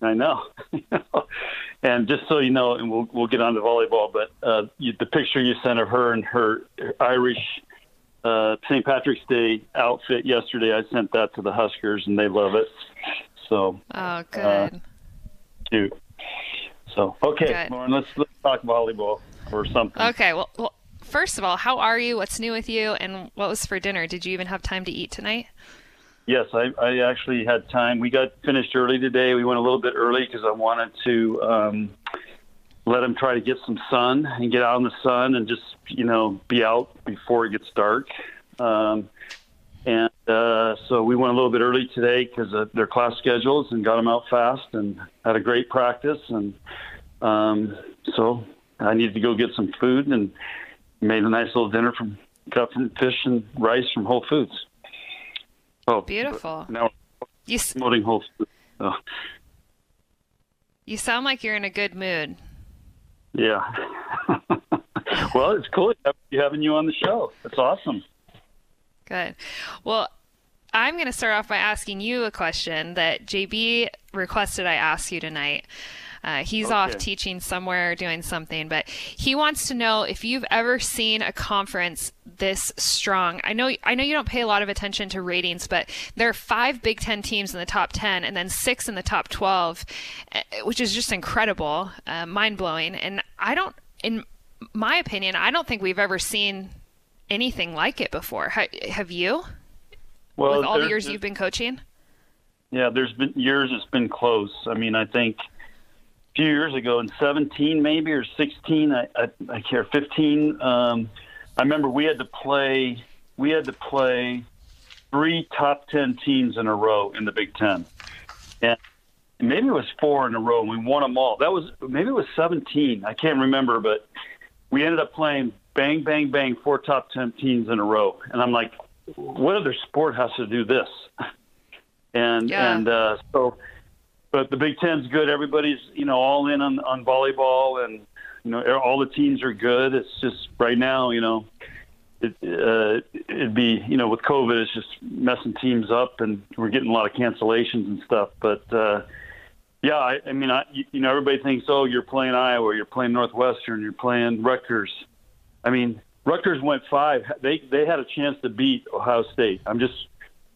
I know. and just so you know, and we'll we'll get on to volleyball, but uh, you, the picture you sent of her and her Irish uh, St. Patrick's Day outfit yesterday, I sent that to the Huskers, and they love it. So. Oh, uh, good. Uh, cute. So okay, good. Lauren, let's let's talk volleyball or something. Okay. Well, well, first of all, how are you? What's new with you? And what was for dinner? Did you even have time to eat tonight? Yes, I, I actually had time. We got finished early today. We went a little bit early because I wanted to um, let him try to get some sun and get out in the sun and just you know be out before it gets dark. Um, and uh, so we went a little bit early today because of their class schedules and got them out fast and had a great practice. And um, so I needed to go get some food and made a nice little dinner from cut from fish and rice from Whole Foods. Oh, beautiful. Now you promoting Whole Foods. So. You sound like you're in a good mood. Yeah. well, it's cool having you on the show. It's awesome. Good. Well, I'm going to start off by asking you a question that JB requested I ask you tonight. Uh, he's okay. off teaching somewhere, doing something, but he wants to know if you've ever seen a conference this strong. I know I know you don't pay a lot of attention to ratings, but there are five Big Ten teams in the top ten, and then six in the top twelve, eh, which is just incredible, uh, mind blowing. And I don't, in my opinion, I don't think we've ever seen anything like it before. have you? Well, with all the years you've been coaching. Yeah, there's been years it's been close. I mean, I think few years ago in 17 maybe or 16, I I, I care 15. Um, I remember we had to play we had to play three top ten teams in a row in the Big Ten, and maybe it was four in a row. and We won them all. That was maybe it was seventeen. I can't remember, but we ended up playing bang, bang, bang, four top ten teams in a row. And I'm like, what other sport has to do this? And yeah. and uh, so, but the Big Ten's good. Everybody's you know all in on on volleyball and you know, all the teams are good. It's just right now, you know, it, uh, it'd be, you know, with COVID, it's just messing teams up, and we're getting a lot of cancellations and stuff. But uh, yeah, I, I mean, I, you know, everybody thinks, oh, you're playing Iowa, you're playing Northwestern, you're playing Rutgers. I mean, Rutgers went five. They they had a chance to beat Ohio State. I'm just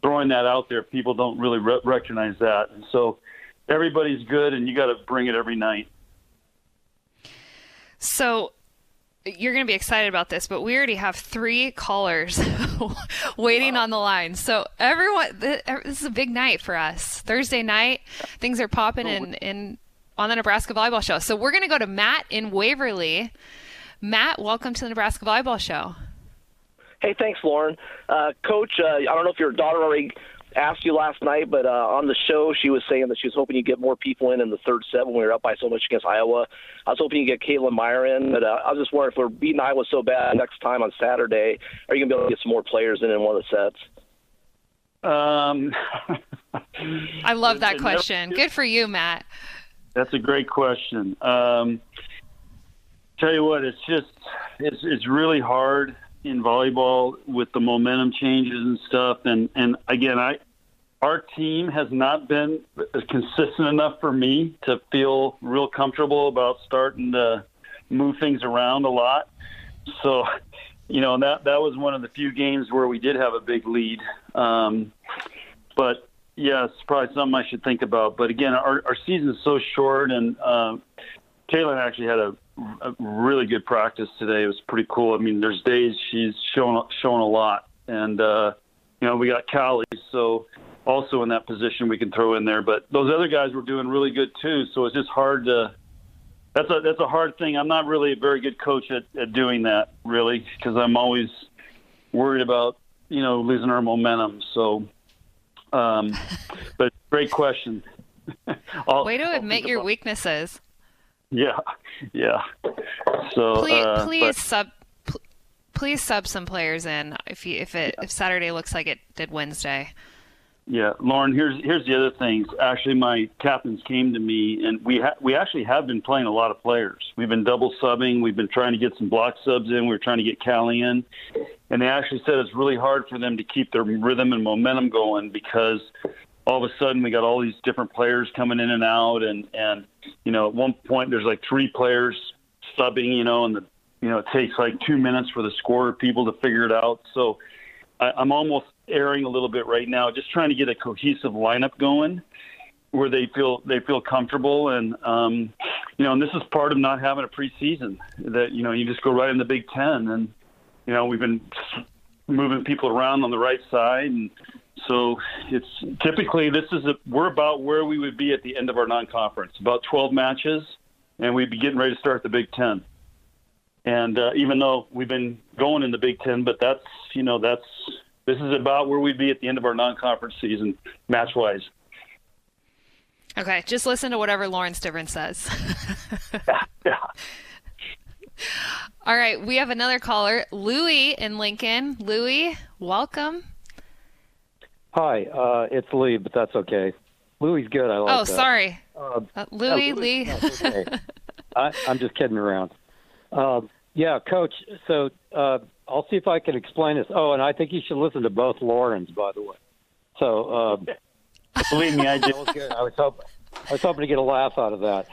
throwing that out there. People don't really re- recognize that, and so everybody's good, and you got to bring it every night. So you're going to be excited about this, but we already have three callers waiting wow. on the line. So everyone, this is a big night for us. Thursday night, things are popping in, in on the Nebraska Volleyball Show. So we're going to go to Matt in Waverly. Matt, welcome to the Nebraska Volleyball Show. Hey, thanks, Lauren. Uh, Coach, uh, I don't know if your daughter already asked you last night, but uh, on the show, she was saying that she was hoping you get more people in in the third set when we were up by so much against Iowa. I was hoping you get Caitlin Meyer in, but uh, I was just wondering if we're beating Iowa so bad next time on Saturday, are you going to be able to get some more players in in one of the sets? Um, I love that question. Good for you, Matt. That's a great question. Um, tell you what, it's just it's it's really hard in volleyball with the momentum changes and stuff. And and again, I our team has not been consistent enough for me to feel real comfortable about starting to move things around a lot. So, you know, that that was one of the few games where we did have a big lead. Um, but yeah, it's probably something I should think about. But again, our, our season is so short, and uh, Caitlin actually had a a really good practice today. It was pretty cool. I mean, there's days she's showing showing a lot, and uh, you know we got Callie, so also in that position we can throw in there. But those other guys were doing really good too. So it's just hard to. That's a that's a hard thing. I'm not really a very good coach at, at doing that really because I'm always worried about you know losing our momentum. So, um, but great question. Way to admit your weaknesses. Yeah, yeah. So please, uh, please but, sub, please sub some players in if you if it if Saturday looks like it did Wednesday. Yeah, Lauren. Here's here's the other things. Actually, my captains came to me, and we ha- we actually have been playing a lot of players. We've been double subbing. We've been trying to get some block subs in. We are trying to get Callie in, and they actually said it's really hard for them to keep their rhythm and momentum going because all of a sudden we got all these different players coming in and out, and and you know at one point there's like three players subbing, you know, and the you know it takes like two minutes for the scorer people to figure it out. So I, I'm almost airing a little bit right now, just trying to get a cohesive lineup going where they feel they feel comfortable. And um, you know and this is part of not having a preseason that you know you just go right in the Big Ten and you know we've been moving people around on the right side. And so it's typically this is a, we're about where we would be at the end of our non-conference about 12 matches and we'd be getting ready to start the Big Ten. And uh, even though we've been going in the Big Ten but that's you know that's this is about where we'd be at the end of our non-conference season, match-wise. Okay, just listen to whatever Lauren Stivrins says. yeah, yeah. All right, we have another caller, Louie in Lincoln. Louie, welcome. Hi, uh, it's Lee, but that's okay. Louie's good. I like Oh, that. sorry. Uh, Uh, Louie, yeah, Lee. that's okay. I, I'm just kidding around. Yeah, Coach. So uh, I'll see if I can explain this. Oh, and I think you should listen to both Laurens, by the way. So um, believe me, I did. I was hoping I was hoping to get a laugh out of that.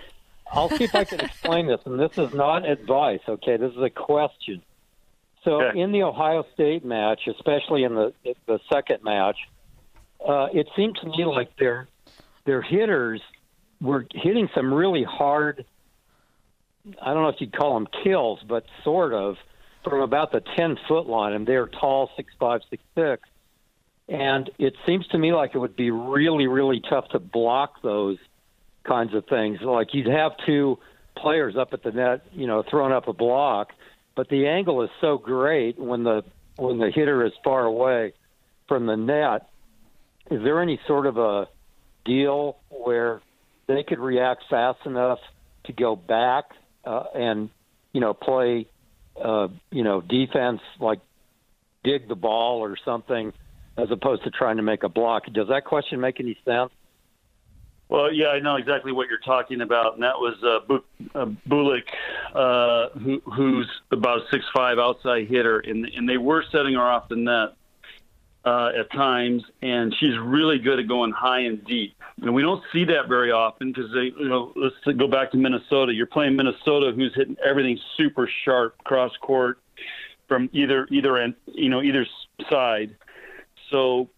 I'll see if I can explain this, and this is not advice. Okay, this is a question. So Okay. in the Ohio State match, especially in the the second match, uh, it seemed to me like their their hitters were hitting some really hard. I don't know if you'd call them kills, but sort of from about the ten foot line, and they're tall, six five, six six, and it seems to me like it would be really, really tough to block those kinds of things. Like you'd have two players up at the net, you know, throwing up a block, but the angle is so great when the when the hitter is far away from the net. Is there any sort of a deal where they could react fast enough to go back uh, and you know play uh, you know defense like dig the ball or something as opposed to trying to make a block? Does that question make any sense? Well, yeah, I know exactly what you're talking about, and that was uh, Bu- uh, Bukilic, uh, who, who's about a six five outside hitter, and and they were setting her off the net uh, at times, and she's really good at going high and deep. And we don't see that very often because you know, let's go back to Minnesota. You're playing Minnesota, who's hitting everything super sharp cross court from either either end, you know, either side. So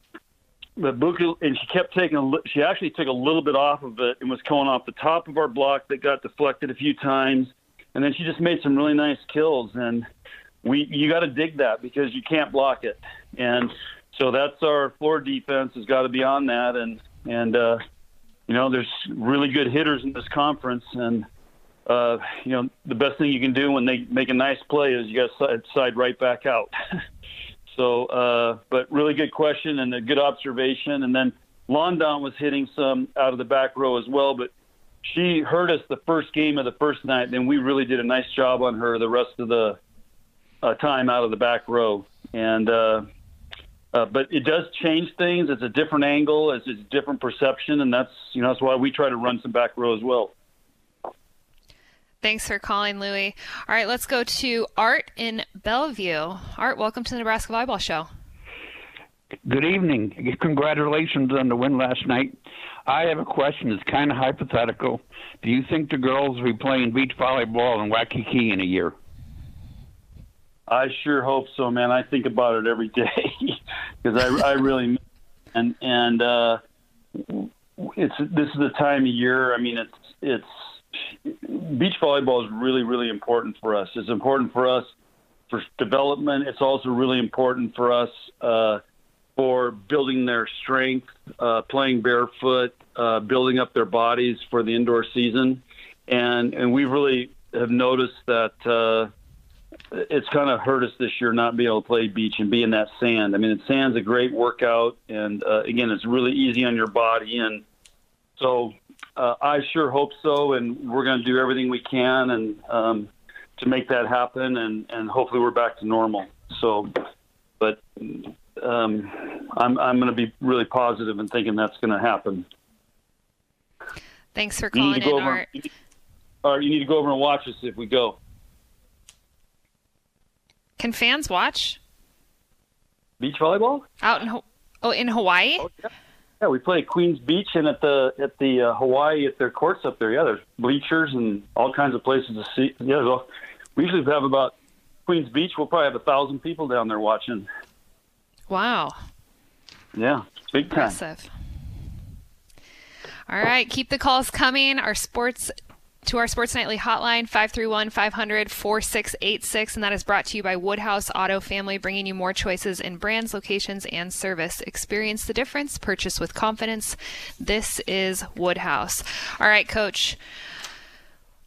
but Buka, and she kept taking a, she actually took a little bit off of it and was coming off the top of our block that got deflected a few times, and then she just made some really nice kills. And we, you got to dig that because you can't block it. And so that's our floor defense has got to be on that. And and uh, you know, there's really good hitters in this conference, and uh, you know, the best thing you can do when they make a nice play is you got to side, right back out. So, uh, but really good question and a good observation. And then Londot was hitting some out of the back row as well, but she hurt us the first game of the first night. Then we really did a nice job on her the rest of the uh, time out of the back row. And uh, uh, but it does change things. It's a different angle. It's a different perception, and that's you know that's why we try to run some back row as well. Thanks for calling, Louie. All right, let's go to Art in Bellevue. Art, welcome to the Nebraska Volleyball Show. Good evening. Congratulations on the win last night. I have a question. It's kind of hypothetical. Do you think the girls will be playing beach volleyball in Waikiki in a year? I sure hope so, man. I think about it every day because I, I really and and uh, it's this is the time of year. I mean, it's it's beach volleyball is really really important for us. It's important for us for development. It's also really important for us uh, for building their strength, uh, playing barefoot, uh, building up their bodies for the indoor season, and and we really have noticed that. It's kind of hurt us this year not being able to play beach and be in that sand. I mean, the sand's a great workout, and uh, again, it's really easy on your body. And so, uh, I sure hope so, and we're going to do everything we can and um, to make that happen, and and hopefully we're back to normal. So, but um, I'm I'm going to be really positive and thinking that's going to happen. Thanks for calling in, over. Art. Or you need to go over and watch us if we go. Can fans watch Beach volleyball? out in Ho- oh in Hawaii? Yeah, we play at Queens Beach and at the at the uh, Hawaii at their courts up there. Yeah, there's bleachers and all kinds of places to see. Yeah, all- we usually have about Queens Beach. We'll probably have a thousand people down there watching. Wow, Yeah, big time. impressive. All right, keep the calls coming. Our sports to our Sports Nightly hotline 531 500 4686 and that is brought to you by Woodhouse Auto Family bringing you more choices in brands, locations and service. Experience the difference, purchase with confidence. This is Woodhouse. All right, coach.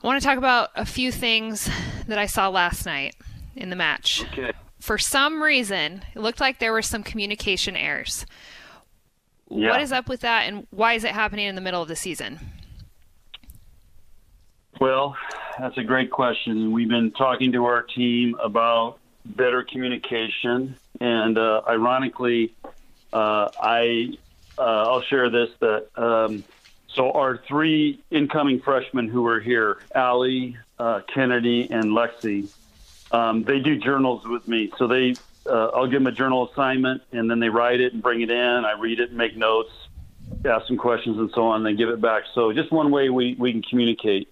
I want to talk about a few things that I saw last night in the match. Okay. For some reason, it looked like there were some communication errors. Yeah. What is up with that, and why is it happening in the middle of the season? Well, that's a great question. We've been talking to our team about better communication, and uh, ironically, uh, I uh, I'll share this that um, so our three incoming freshmen who are here, Allie, uh, Kennedy, and Lexi, um, they do journals with me. So they uh, I'll give them a journal assignment, and then they write it and bring it in. I read it and make notes, ask some questions, and so on, and then give it back. So just one way we, we can communicate.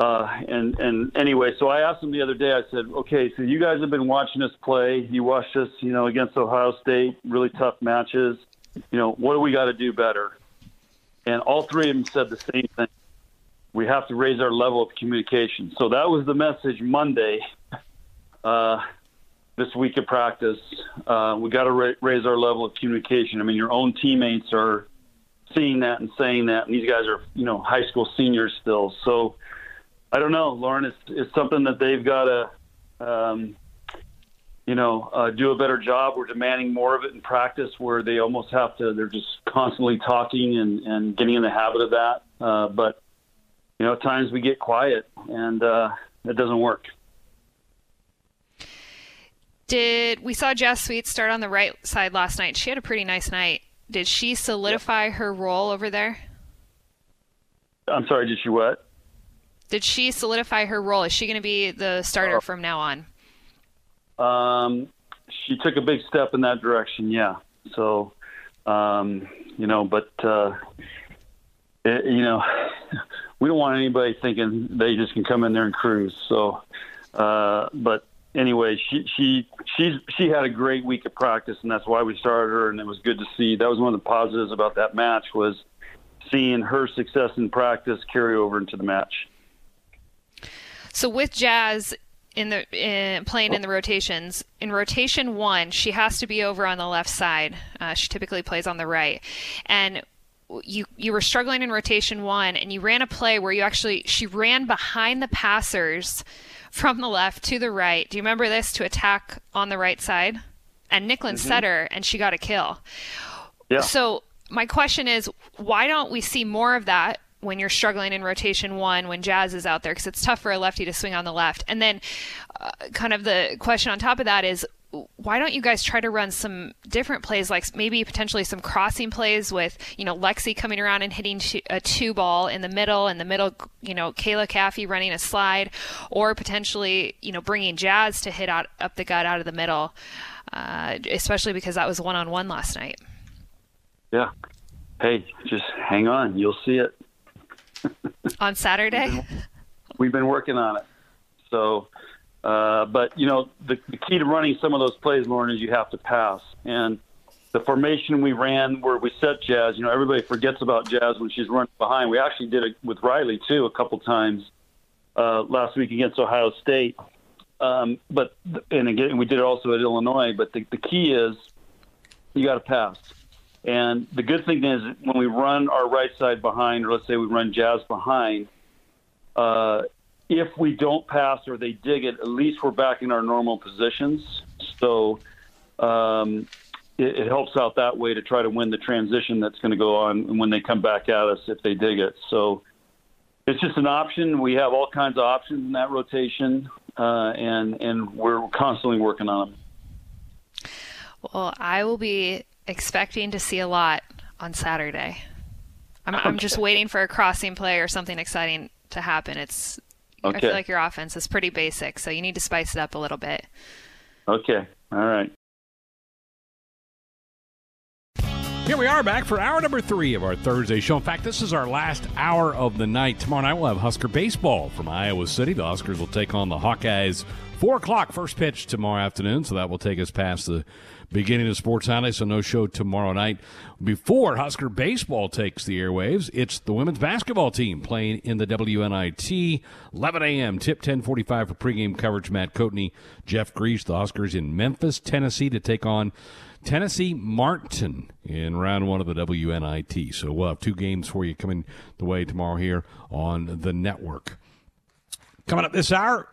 Uh, and and anyway, so I asked them the other day. I said, "Okay, so you guys have been watching us play. You watched us, you know, against Ohio State, really tough matches. You know, what do we got to do better?" And all three of them said the same thing. We have to raise our level of communication. So that was the message Monday. Uh, this week of practice, uh, we got to ra- raise our level of communication. I mean, your own teammates are seeing that and saying that, and these guys are, you know, high school seniors still. So I don't know, Lauren. It's, it's something that they've got to, um, you know, uh, do a better job. We're demanding more of it in practice, where they almost have to. They're just constantly talking and, and getting in the habit of that. Uh, but you know, at times we get quiet, and uh, it doesn't work. Did we saw Jazz Sweet start on the right side last night? She had a pretty nice night. Did she solidify her role over there? I'm sorry. Did she what? Did she solidify her role? Is she going to be the starter from now on? Um, she took a big step in that direction. Yeah. So, um, you know, but uh, it, you know, we don't want anybody thinking they just can come in there and cruise. So, uh, but anyway, she she she's she had a great week of practice, and that's why we started her, and it was good to see. That was one of the positives about that match was seeing her success in practice carry over into the match. So with Jazz in the in, playing in the rotations, in rotation one, she has to be over on the left side. Uh, she typically plays on the right, and you you were struggling in rotation one, and you ran a play where you actually she ran behind the passers from the left to the right. Do you remember this to attack on the right side? And Nicklin set her, and she got a kill. Yeah. So my question is, why don't we see more of that when you're struggling in rotation one when Jazz is out there? Because it's tough for a lefty to swing on the left. And then, uh, kind of the question on top of that is, why don't you guys try to run some different plays, like maybe potentially some crossing plays with, you know, Lexi coming around and hitting a two ball in the middle, and the middle, you know, Kayla Caffey running a slide, or potentially, you know, bringing Jazz to hit out up the gut out of the middle, uh, especially because that was one on one last night. Yeah. Hey, just hang on. You'll see it. on Saturday. We've been working on it. So, uh, but you know, the, the key to running some of those plays, Lauren, is you have to pass. And the formation we ran where we set Jazz, you know, everybody forgets about Jazz when she's running behind. We actually did it with Riley too a couple times uh, last week against Ohio State. Um, but and again, we did it also at Illinois. But the, the key is you got to pass. And the good thing is when we run our right side behind, or let's say we run Jazz behind, uh, if we don't pass or they dig it, at least we're back in our normal positions. So um, it, it helps out that way to try to win the transition that's going to go on when they come back at us if they dig it. So it's just an option. We have all kinds of options in that rotation, uh, and and we're constantly working on them. Well, I will be expecting to see a lot on Saturday. I'm, I'm just waiting for a crossing play or something exciting to happen. It's I feel like your offense is pretty basic, so you need to spice it up a little bit. Okay. All right. Here we are back for hour number three of our Thursday show. In fact, this is our last hour of the night. Tomorrow night we'll have Husker baseball from Iowa City. The Huskers will take on the Hawkeyes. Four o'clock first pitch tomorrow afternoon, so that will take us past the beginning of Sports Sunday. So no show tomorrow night. Before Husker baseball takes the airwaves, it's the women's basketball team playing in the WNIT. 11 a.m. Tip 10:45 for pregame coverage. Matt Coatney, Jeff Griesch, the Huskers in Memphis, Tennessee, to take on Tennessee Martin in round one of the WNIT. So we'll have two games for you coming the way tomorrow here on the network. Coming up this hour,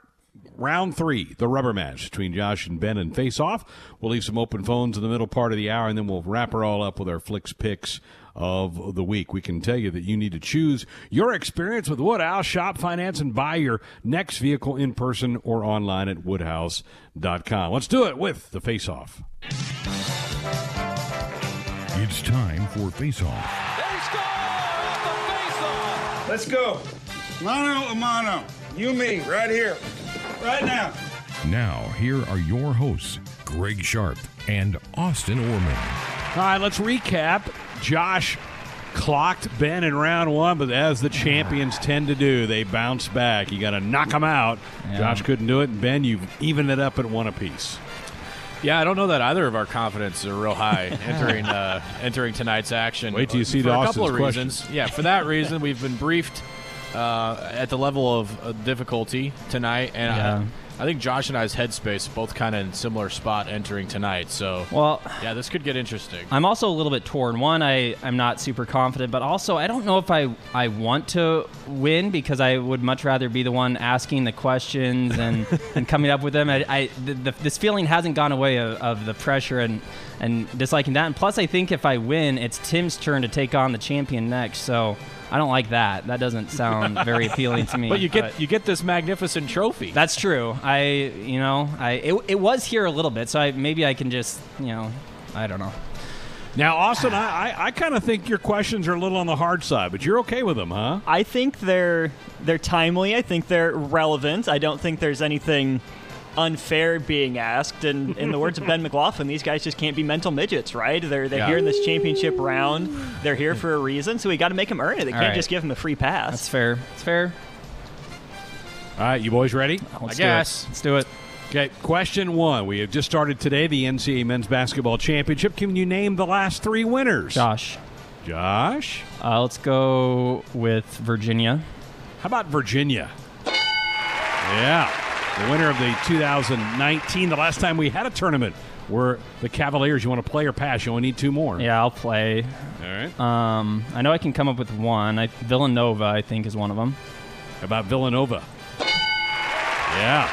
round three, the rubber match between Josh and Ben and Face Off. We'll leave some open phones in the middle part of the hour, and then we'll wrap her all up with our Flix Pix of the week. We can tell you that you need to choose your experience with Woodhouse. Shop, finance, and buy your next vehicle in person or online at woodhouse.com. Let's do it with the Face Off. It's time for Face Off. Let's go. Mano a mano. You me, right here. Right now. Now, here are your hosts, Greg Sharpe and Austin Orman. All right, let's recap. Josh clocked Ben in round one, but as the champions tend to do, they bounce back. You got to knock them out. Yeah. Josh couldn't do it, and Ben, you've evened it up at one apiece. Yeah, I don't know that either of our confidence are real high entering uh, entering tonight's action. Wait till you see for the a couple Austin's of question. reasons. Yeah, for that reason, we've been briefed uh, at the level of uh, difficulty tonight, and Yeah. I, I think Josh and I's headspace both kind of in similar spot entering tonight. So, Well, yeah, this could get interesting. I'm also a little bit torn. One, I I'm not super confident, but also I don't know if I I want to win because I would much rather be the one asking the questions and, and coming up with them. I, I the, the, this feeling hasn't gone away of, of the pressure and and disliking that. And plus, I think if I win, it's Tim's turn to take on the champion next. So I don't like that. That doesn't sound very appealing to me. But you get you get this magnificent trophy. That's true. I, you know, I it, it was here a little bit, so I maybe I can just, you know, I don't know. Now, Austin, I, I, I kind of think your questions are a little on the hard side, but you're okay with them, huh? I think they're they're timely. I think they're relevant. I don't think there's anything unfair being asked. And in the words of Ben McLaughlin, these guys just can't be mental midgets, right? They're they're Yeah. here in this championship round. They're here for a reason, so we got to make them earn it. They All can't right. just give them a free pass. That's fair. It's fair. All right, you boys ready? Let's do it. Let's do it. Okay, question one. We have just started today the NCAA Men's Basketball Championship. Can you name the last three winners? Josh. Josh? Uh, let's go with Virginia. How about Virginia? Yeah. The winner of the 2019, the last time we had a tournament, were the Cavaliers. You want to play or pass? You only need two more. Yeah, I'll play. All right. Um, I know I can come up with one. I, Villanova, I think, is one of them. About Villanova? Yeah.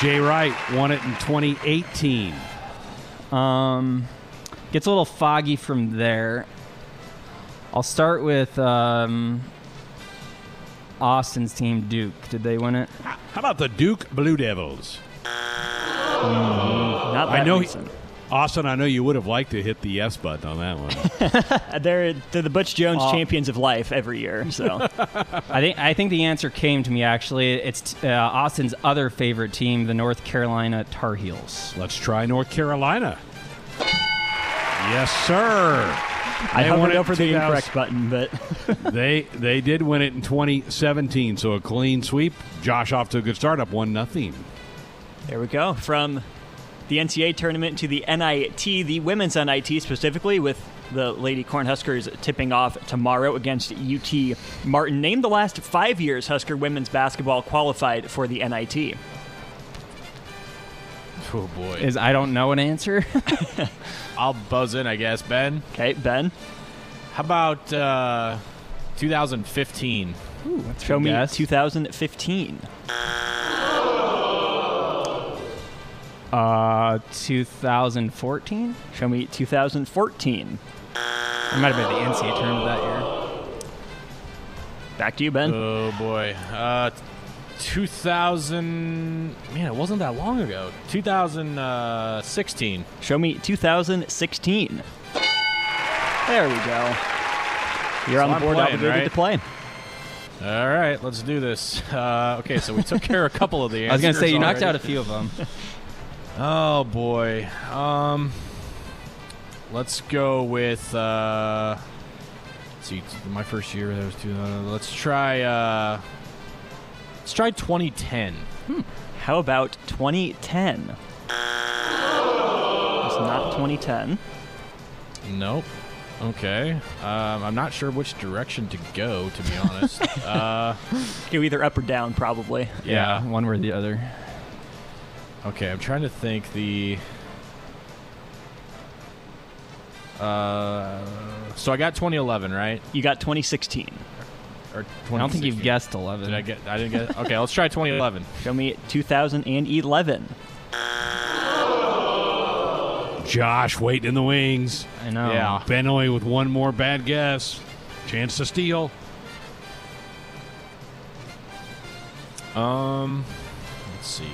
Jay Wright won it in 2018. Um, gets a little foggy from there. I'll start with um, Austin's team, Duke. Did they win it? How about the Duke Blue Devils? Not I know, recent. Austin. I know you would have liked to hit the yes button on that one. they're they're the Butch Jones Oh. champions of life every year. So I think I think the answer came to me actually. It's uh, Austin's other favorite team, the North Carolina Tar Heels. Let's try North Carolina. Yes, sir. I They won hovered it over the 2000 incorrect button, but they they did win it in 2017, so a clean sweep. Josh off to a good start, up one nothing. There we go. From the NCAA tournament to the NIT, the women's NIT specifically, with the Lady Cornhuskers tipping off tomorrow against UT Martin. Name the last five years Husker women's basketball qualified for the NIT. Oh boy. Is I don't know an answer. I'll buzz in, I guess. Ben. Okay, Ben. How about uh, 2015? Ooh, Show me 2015. Uh, 2014. Show me 2014. It might have been the NCAA tournament that year. Back to you, Ben. Oh boy. Uh, 2000. Man, it wasn't that long ago. 2016. Show me 2016. There we go. You're So on the board, playing, obligated right? to play. All right, let's do this. Uh, okay, so we took care of a couple of the I was gonna say you knocked already. out a few of them. Oh boy. Um, let's go with. Uh, let's see, my first year that was two. Uh, let's try. Let's try 2010. How about 2010? It's not 2010. Nope. Okay. Um, I'm not sure which direction to go, to be honest. uh, Go either up or down, probably. yeah. one way or the other. Okay, I'm trying to think the. Uh, so I got 2011, right? You got 2016. Or I don't think you've guessed 11. Did I get? I didn't get. Okay, let's try 2011. Show me 2011. Josh waiting in the wings. I know. Yeah. Benoy with one more bad guess. Chance to steal. Um, let's see.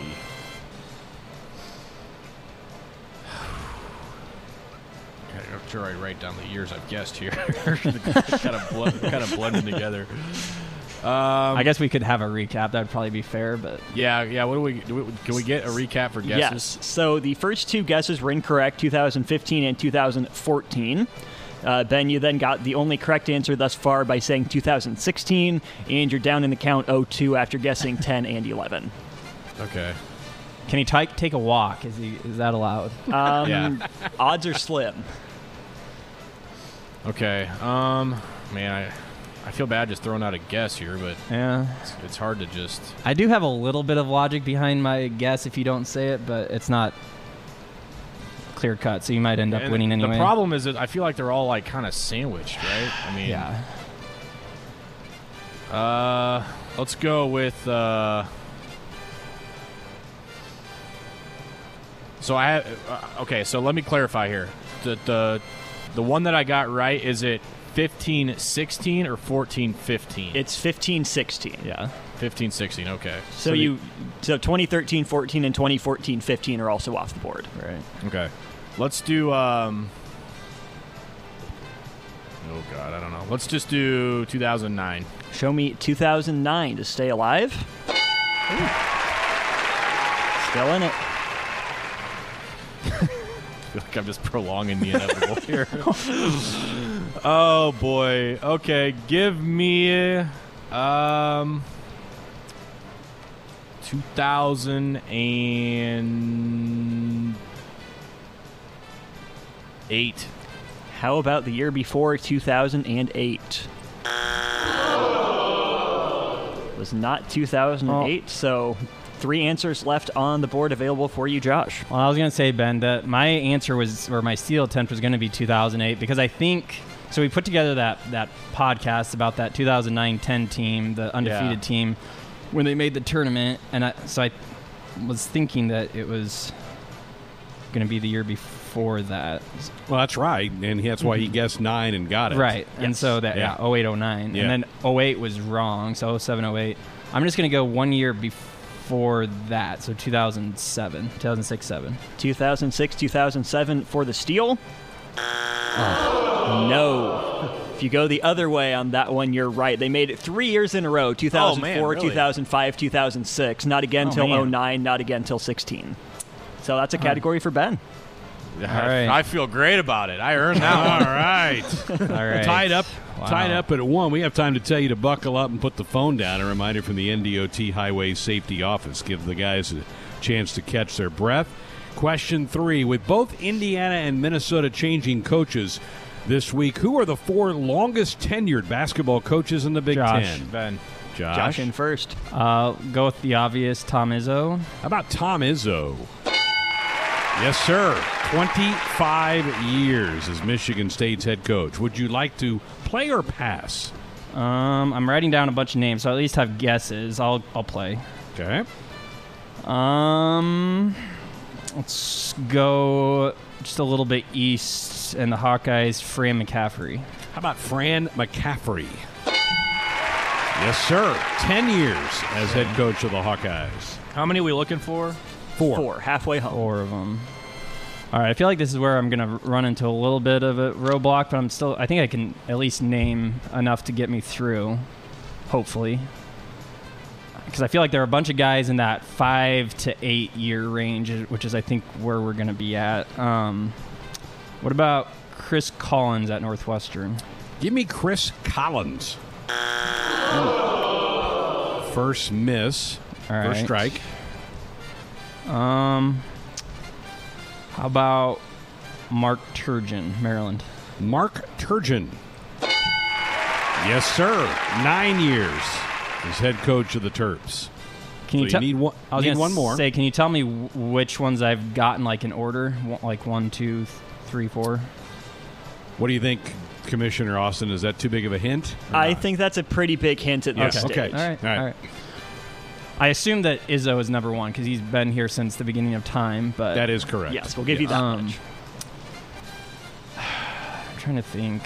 Sure I write down the years I've guessed here. kind of blend, kind of blending together. Um, I guess we could have a recap. That'd probably be fair, but Yeah, yeah. What do we, do we? Can we get a recap for guesses? Yes. So the first two guesses were incorrect 2015 and 2014. Uh, ben, you then got the only correct answer thus far by saying 2016, and you're down in the count 0-2 after guessing 10 and 11. Okay. can he ti- take a walk? Is he? Is that allowed? Um, Yeah. Odds are slim. Okay. Um, man, I, I feel bad just throwing out a guess here, but Yeah. it's, it's hard to just. I do have a little bit of logic behind my guess if you don't say it, but it's not clear cut, so you might end up And winning anyway. The problem is that I feel like they're all like kind of sandwiched, right? I mean, Yeah. Uh, let's go with. Uh, so I have. Uh, okay, so let me clarify here. The the the one that I got right is it 15 16 or 14 15? It's 15-16. Yeah. 15 16. Okay. So, the- you so 2013, 14, and 2014, 15 are also off the board. Right. Okay. Let's do. Um, oh God, I don't know. Let's just do 2009. Show me 2009 to stay alive. Still in it. I feel like I'm just prolonging the inevitable here. oh boy. Okay, give me um 2008. How about the year before 2008? Was not 2008, so three answers left on the board available for you, Josh. Well, I was gonna say Ben that my answer was, or my steal attempt was gonna be 2008 because I think so. We put together that that podcast about that 2009-10 team, the undefeated Yeah. team, when they made the tournament, and I, so I was thinking that it was gonna be the year before that, Well, that's right, and that's why he mm-hmm. guessed nine and got it. right? And so that Yeah. yeah, 08, 09, Yeah. and then 08 was wrong, so 07, 08. I'm just gonna go one year before that, so 2007, 2006, seven. 2006, 2007 for the steal. Oh. No. If you go the other way on that one, you're right. They made it three years in a row 2004, really? 2005, 2006. Not again Oh, till man. 09, not again till 16. So that's a category for Ben. All right. I feel great about it. I earned that All one. right. All right. Tied up, Wow. tied up at one. We have time to tell you to buckle up and put the phone down. A reminder from the NDOT Highway Safety Office. Give the guys a chance to catch their breath. Question three: With both Indiana and Minnesota changing coaches this week, who are the four longest tenured basketball coaches in the Big Josh. Ten? Ben. Josh. Josh in first. Uh, go with the obvious Tom Izzo. How about Tom Izzo? Yes, sir. 25 years as Michigan State's head coach. Would you like to play or pass? Um, I'm writing down a bunch of names, so I at least have guesses. I'll I'll play. Okay. Um, let's go just a little bit east, and the Hawkeyes, Fran McCaffery. How about Fran McCaffery? Yes, sir. 10 years as head coach of the Hawkeyes. How many are we looking for? Four. Four. Halfway home. Four of them. All right, I feel like this is where I'm gonna run into a little bit of a roadblock, but I'm still. I think I can at least name enough to get me through. Hopefully, because I feel like there are a bunch of guys in that five to eight year range, which is I think where we're gonna be at. Um, what about Chris Collins at Northwestern? Give me Chris Collins. First miss. All First strike. Um, how about Mark Turgeon, Maryland? Mark Turgeon. Yes, sir. Nine years as head coach of the Terps. Can So you, tell? need one? I was need one more. Say, can you tell me w- which ones I've gotten like in order, One- like one, two, th- three, four? What do you think, Commissioner Austin? Is that too big of a hint? I think that's a pretty big hint at this Okay. stage. Okay. All right, All right. all right. I assume that Izzo is number one because he's been here since the beginning of time. But That is correct. Yes, we'll give you that Um, much. I'm trying to think.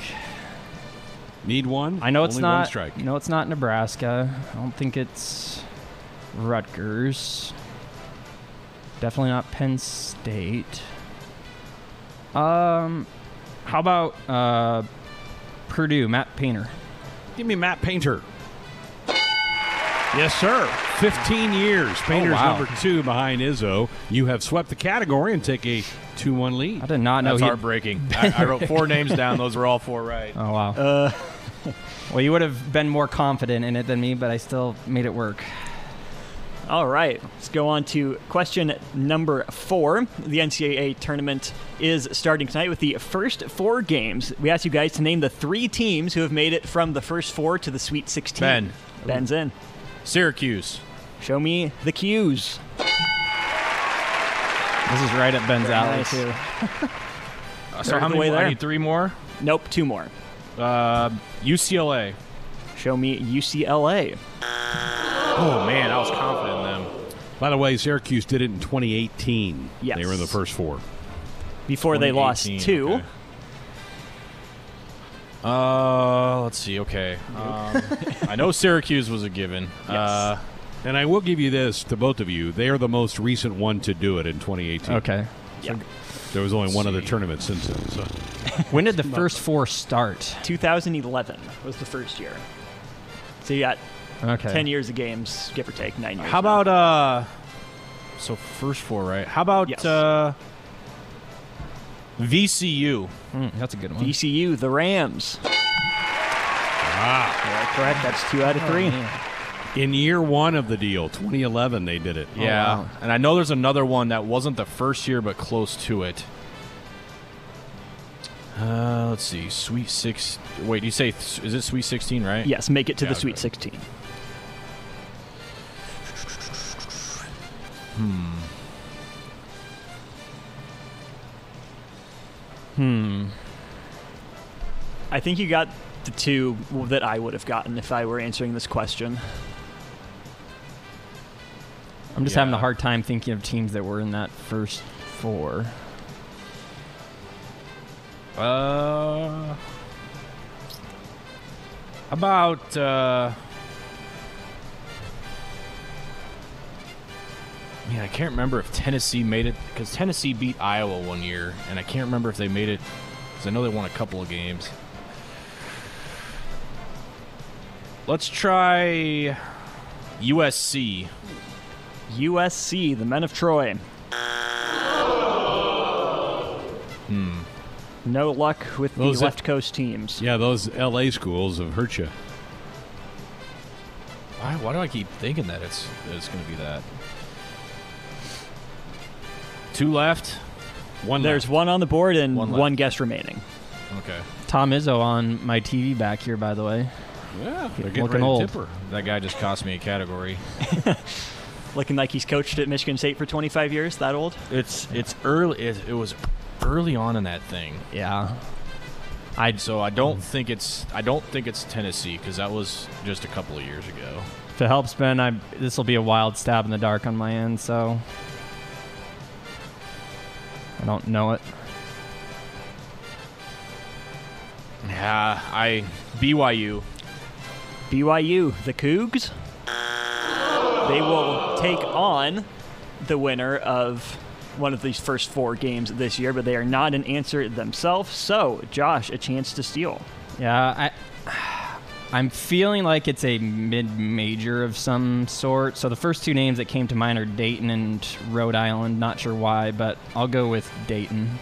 Need one? I know it's Only one not. strike. No, it's not Nebraska. I don't think it's Rutgers. Definitely not Penn State. Um, how about uh, Purdue? Matt Painter. Give me Matt Painter. Yes, sir. 15 years. Painter's wow. number two behind Izzo. You have swept the category and take a 2 1 lead. I did not know That's he. heartbreaking. I, I wrote four names down. Those were all four right. Oh wow. Uh, well, you would have been more confident in it than me, but I still made it work. All right, let's go on to question number four. The NCAA tournament is starting tonight with the first four games. We asked you guys to name the three teams who have made it from the first four to the Sweet 16. Ben. Ben's in. Syracuse. Show me the cues. This is right at Ben's alley too. Uh, so Third how many way more? I there. need three more. Nope, two more. Uh, UCLA. Show me UCLA. Oh man, I was confident in them. By the way, Syracuse did it in 2018. Yes. They were in the first four. Before they lost two. okay. Uh, let's see. Okay, um, I know Syracuse was a given. Uh, And I will give you this to both of you. They are the most recent one to do it in 2018. Okay. Yeah. There was only one see. other tournament since then. So When did the first four start? 2011 was the first year. So you got Okay. 10 years of games, give or take, nine years. how now. about uh? So first four, right? How about Yes. uh? VCU. Mm, that's a good one. VCU, the Rams? ah, Yeah, correct. That's two out of three. Oh, in year one of the deal, 2011, they did it. Yeah, wow. and I know there's another one that wasn't the first year, but close to it. Uh, let's see, Sweet Six. Wait, you say is it Sweet Sixteen, right? Yes, make it to Yeah, the Sweet 16. Hmm. I think you got the two that I would have gotten if I were answering this question. I'm just having a hard time thinking of teams that were in that first four. Uh, about uh, man, I can't remember if Tennessee made it because Tennessee beat Iowa one year, and I can't remember if they made it because I know they won a couple of games. Let's try USC. USC, the men of Troy. Hmm. No luck with Those the that- left coast teams. Yeah, those LA schools have hurt you. Why, why do I keep thinking that it's that it's going to be that? Two left. One There's left. one on the board and One one, left. guess remaining. Okay. Tom Izzo on my TV back here, by the way. Yeah, they're getting Looking ready old. to tip her. That guy just cost me a category. Looking like he's coached at Michigan State for 25 years, that old? It's it's early. It, it was early on in that thing. Yeah. I so I don't think it's I don't think it's Tennessee because that was just a couple of years ago. If it helps, Ben, I this will be a wild stab in the dark on my end, so I don't know it. Yeah, I BYU. BYU, the Cougs. They will take on the winner of one of these first four games this year, but they are not an answer themselves. So, Josh, a chance to steal. Yeah, I, I'm feeling like it's a mid-major of some sort. So the first two names that came to mind are Dayton and Rhode Island. Not sure why, but I'll go with Dayton.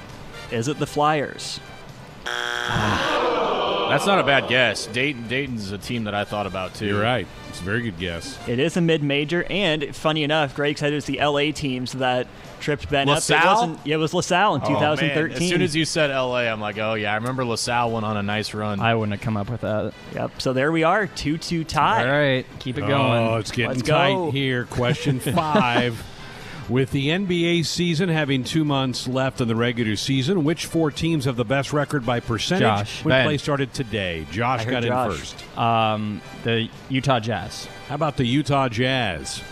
Is it the Flyers? Ah. That's not a bad guess. Dayton, Dayton's a team that I thought about too. You're right. It's a very good guess. It is a mid-major, and funny enough, Greg said it was the LA teams that tripped Ben up. It wasn't. Yeah, it was LaSalle in Oh, man. 2013. As soon as you said LA, I'm like, oh yeah, I remember LaSalle went on a nice run. I wouldn't have come up with that. Yep. So there we are, two-two tie. All right, keep it going. Oh, it's getting Let's tight go. here. Question five. With the NBA season having two months left in the regular season, which four teams have the best record by percentage Josh. when Ben. play started today? Josh got Josh. in first. Um, the Utah Jazz. How about the Utah Jazz?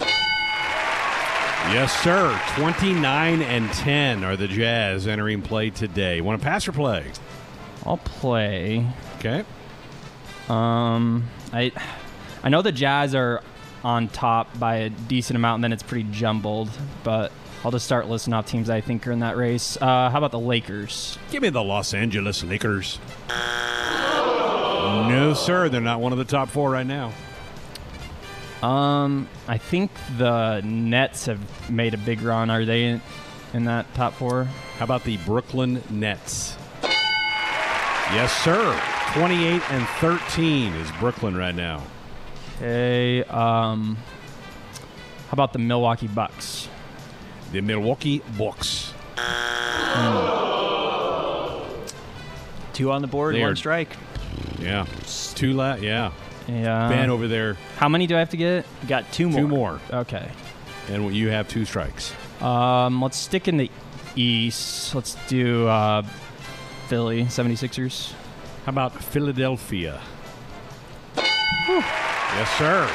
Yes, sir. 29 and 10 are the Jazz entering play today. Want to pass or play? I'll play. Okay. Um, I I know the Jazz are on top by a decent amount, and then it's pretty jumbled. But I'll just start listing off teams I think are in that race. Uh, how about the Lakers? Give me the Los Angeles Lakers. No, sir. They're not one of the top four right now. Um, I think the Nets have made a big run. Are they in, in that top four? How about the Brooklyn Nets? Yes, sir. 28 and 13 is Brooklyn right now. Okay. Um, how about the Milwaukee Bucks? The Milwaukee Bucks. Two on the board, They one are- strike. Yeah. Two la- Yeah. Yeah. Ben over there. How many do I have to get? Got two more. Two more. Okay. And you have two strikes. Um, let's stick in the East. Let's do uh, Philly 76ers. How about Philadelphia? Yes, sir.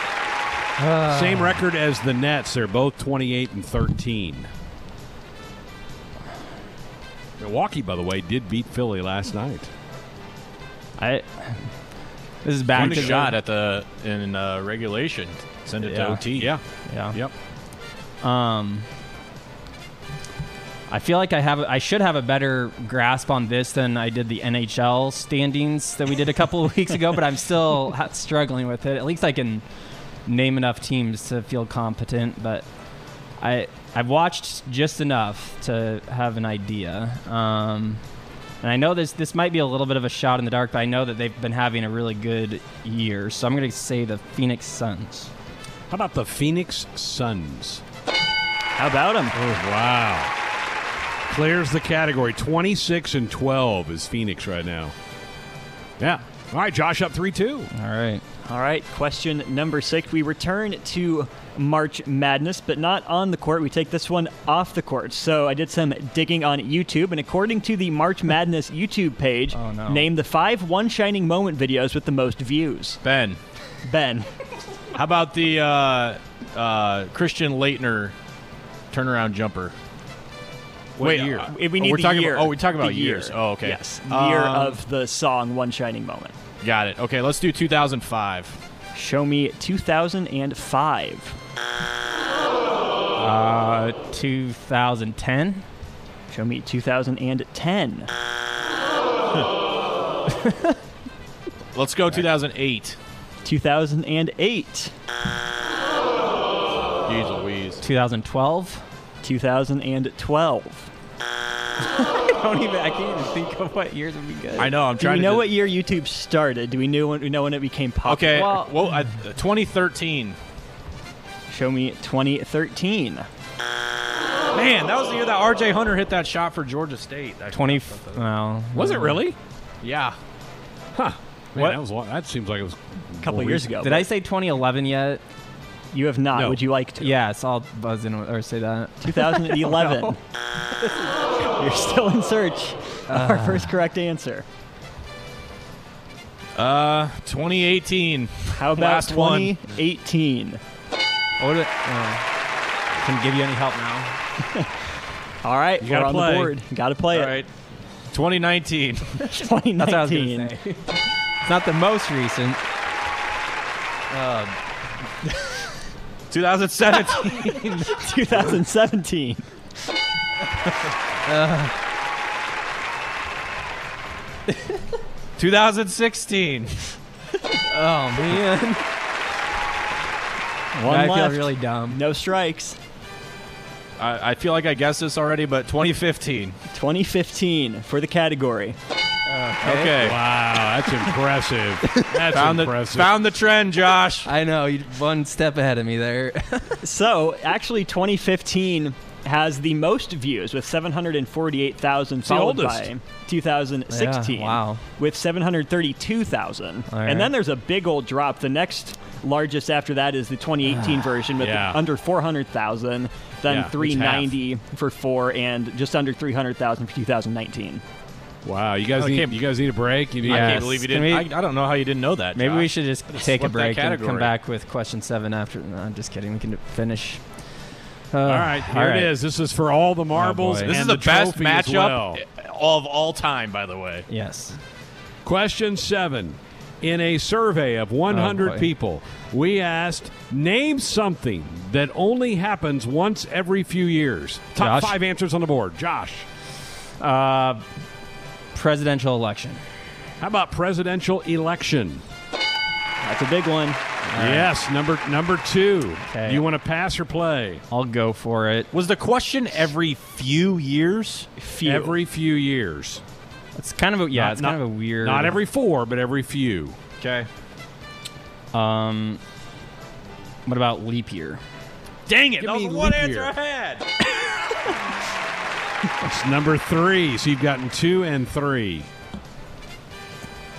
Ah. Same record as the Nets. They're both 28 and 13. Milwaukee, by the way, did beat Philly last night. I. This is back One to shot the, at the in uh, regulation. Send it Yeah. to OT. Yeah. Yeah. Yep. Um. I feel like I have I should have a better grasp on this than I did the NHL standings that we did a couple of weeks ago, but I'm still struggling with it. At least I can name enough teams to feel competent, but I I've watched just enough to have an idea. Um, and I know this this might be a little bit of a shot in the dark, but I know that they've been having a really good year, so I'm going to say the Phoenix Suns. How about the Phoenix Suns? How about them? Oh, wow. Clears the category. 26 and 12 is Phoenix right now. Yeah. All right, Josh up 3 2. All right. All right, question number six. We return to March Madness, but not on the court. We take this one off the court. So I did some digging on YouTube, and according to the March Madness YouTube page, Oh, no. name the five One Shining Moment videos with the most views. Ben, Ben. how about the uh, uh, Christian Laettner turnaround jumper? What Wait, year? uh, If we oh, need we're the talking year. About, oh, we're talking about year. years. Oh, okay. Yes, year Um, of the song One Shining Moment. Got it. Okay, let's do 2005. Show me 2005. Uh, 2010. Show me 2010. Let's go 2008. 2008. Jeez Louise. 2012. 2012. I don't even. I can't even think of what years would be good. I know. I'm Do trying we to know do- what year YouTube started? Do we know when, we know when it became popular? Okay. Well- Well, I, 2013. Show me 2013. Man, that was the year that R.J. Hunter hit that shot for Georgia State. I 20. forgot that. Well, Was it really? Yeah. Huh. Man, What? That, was, long- that seems like it was A couple more years ago. Did I say 2011 yet? You have not. No. Would you like to? Yes, I'll buzz in or say that. 2011. You're still in search of our first correct answer. Uh, 2018. How about Last one. 2018? What? uh, can give you any help now? All right, You we're on play. the board. Got to play All it. right. 2019. 2019. That's what I was gonna say. it's not the most recent. 2017. 2017. Uh, 2016. oh man. One I feel really dumb. No strikes. I, I feel like I guessed this already, but 2015. 2015 for the category. Okay. Wow, that's impressive. That's found impressive. The, found the trend, Josh. I know you one step ahead of me there. So, actually, 2015 has the most views with 748,000, the followed oldest. by 2016 Yeah, wow. with 732,000. All And then there's a big old drop. The next largest after that is the 2018 ah, version with Yeah. under 400,000, then Yeah, 390 for four, and just under 300,000 for 2019. Wow, you guys oh, I need can't- you guys need a break. You need I Yes. can't believe you didn't. we- I, I don't know how you didn't know that. Maybe Josh. we should just Could've take a slipped that break and come back with question seven after. No, I'm just kidding. We can finish. Uh, All right, here all right. it is. This is for all the marbles. boy. and This is the, best matchup well. of all time, by the way. Yes. Question seven. In a survey of 100 boy. people, we asked, name something that only happens once every few years. Top Josh? five answers on the board. Josh, Uh, presidential election. how about presidential election? That's a big one. Yes, number number two. Okay. You want to pass or play? I'll go for it. Was the question every few years? Few. Every few years. It's kind of a yeah. Not- it's not- kind of a weird. Not every four, but every few. Okay. Um. What about leap year? Dang it! Give that was the one answer year. I had. It's number three. So you've gotten two and three.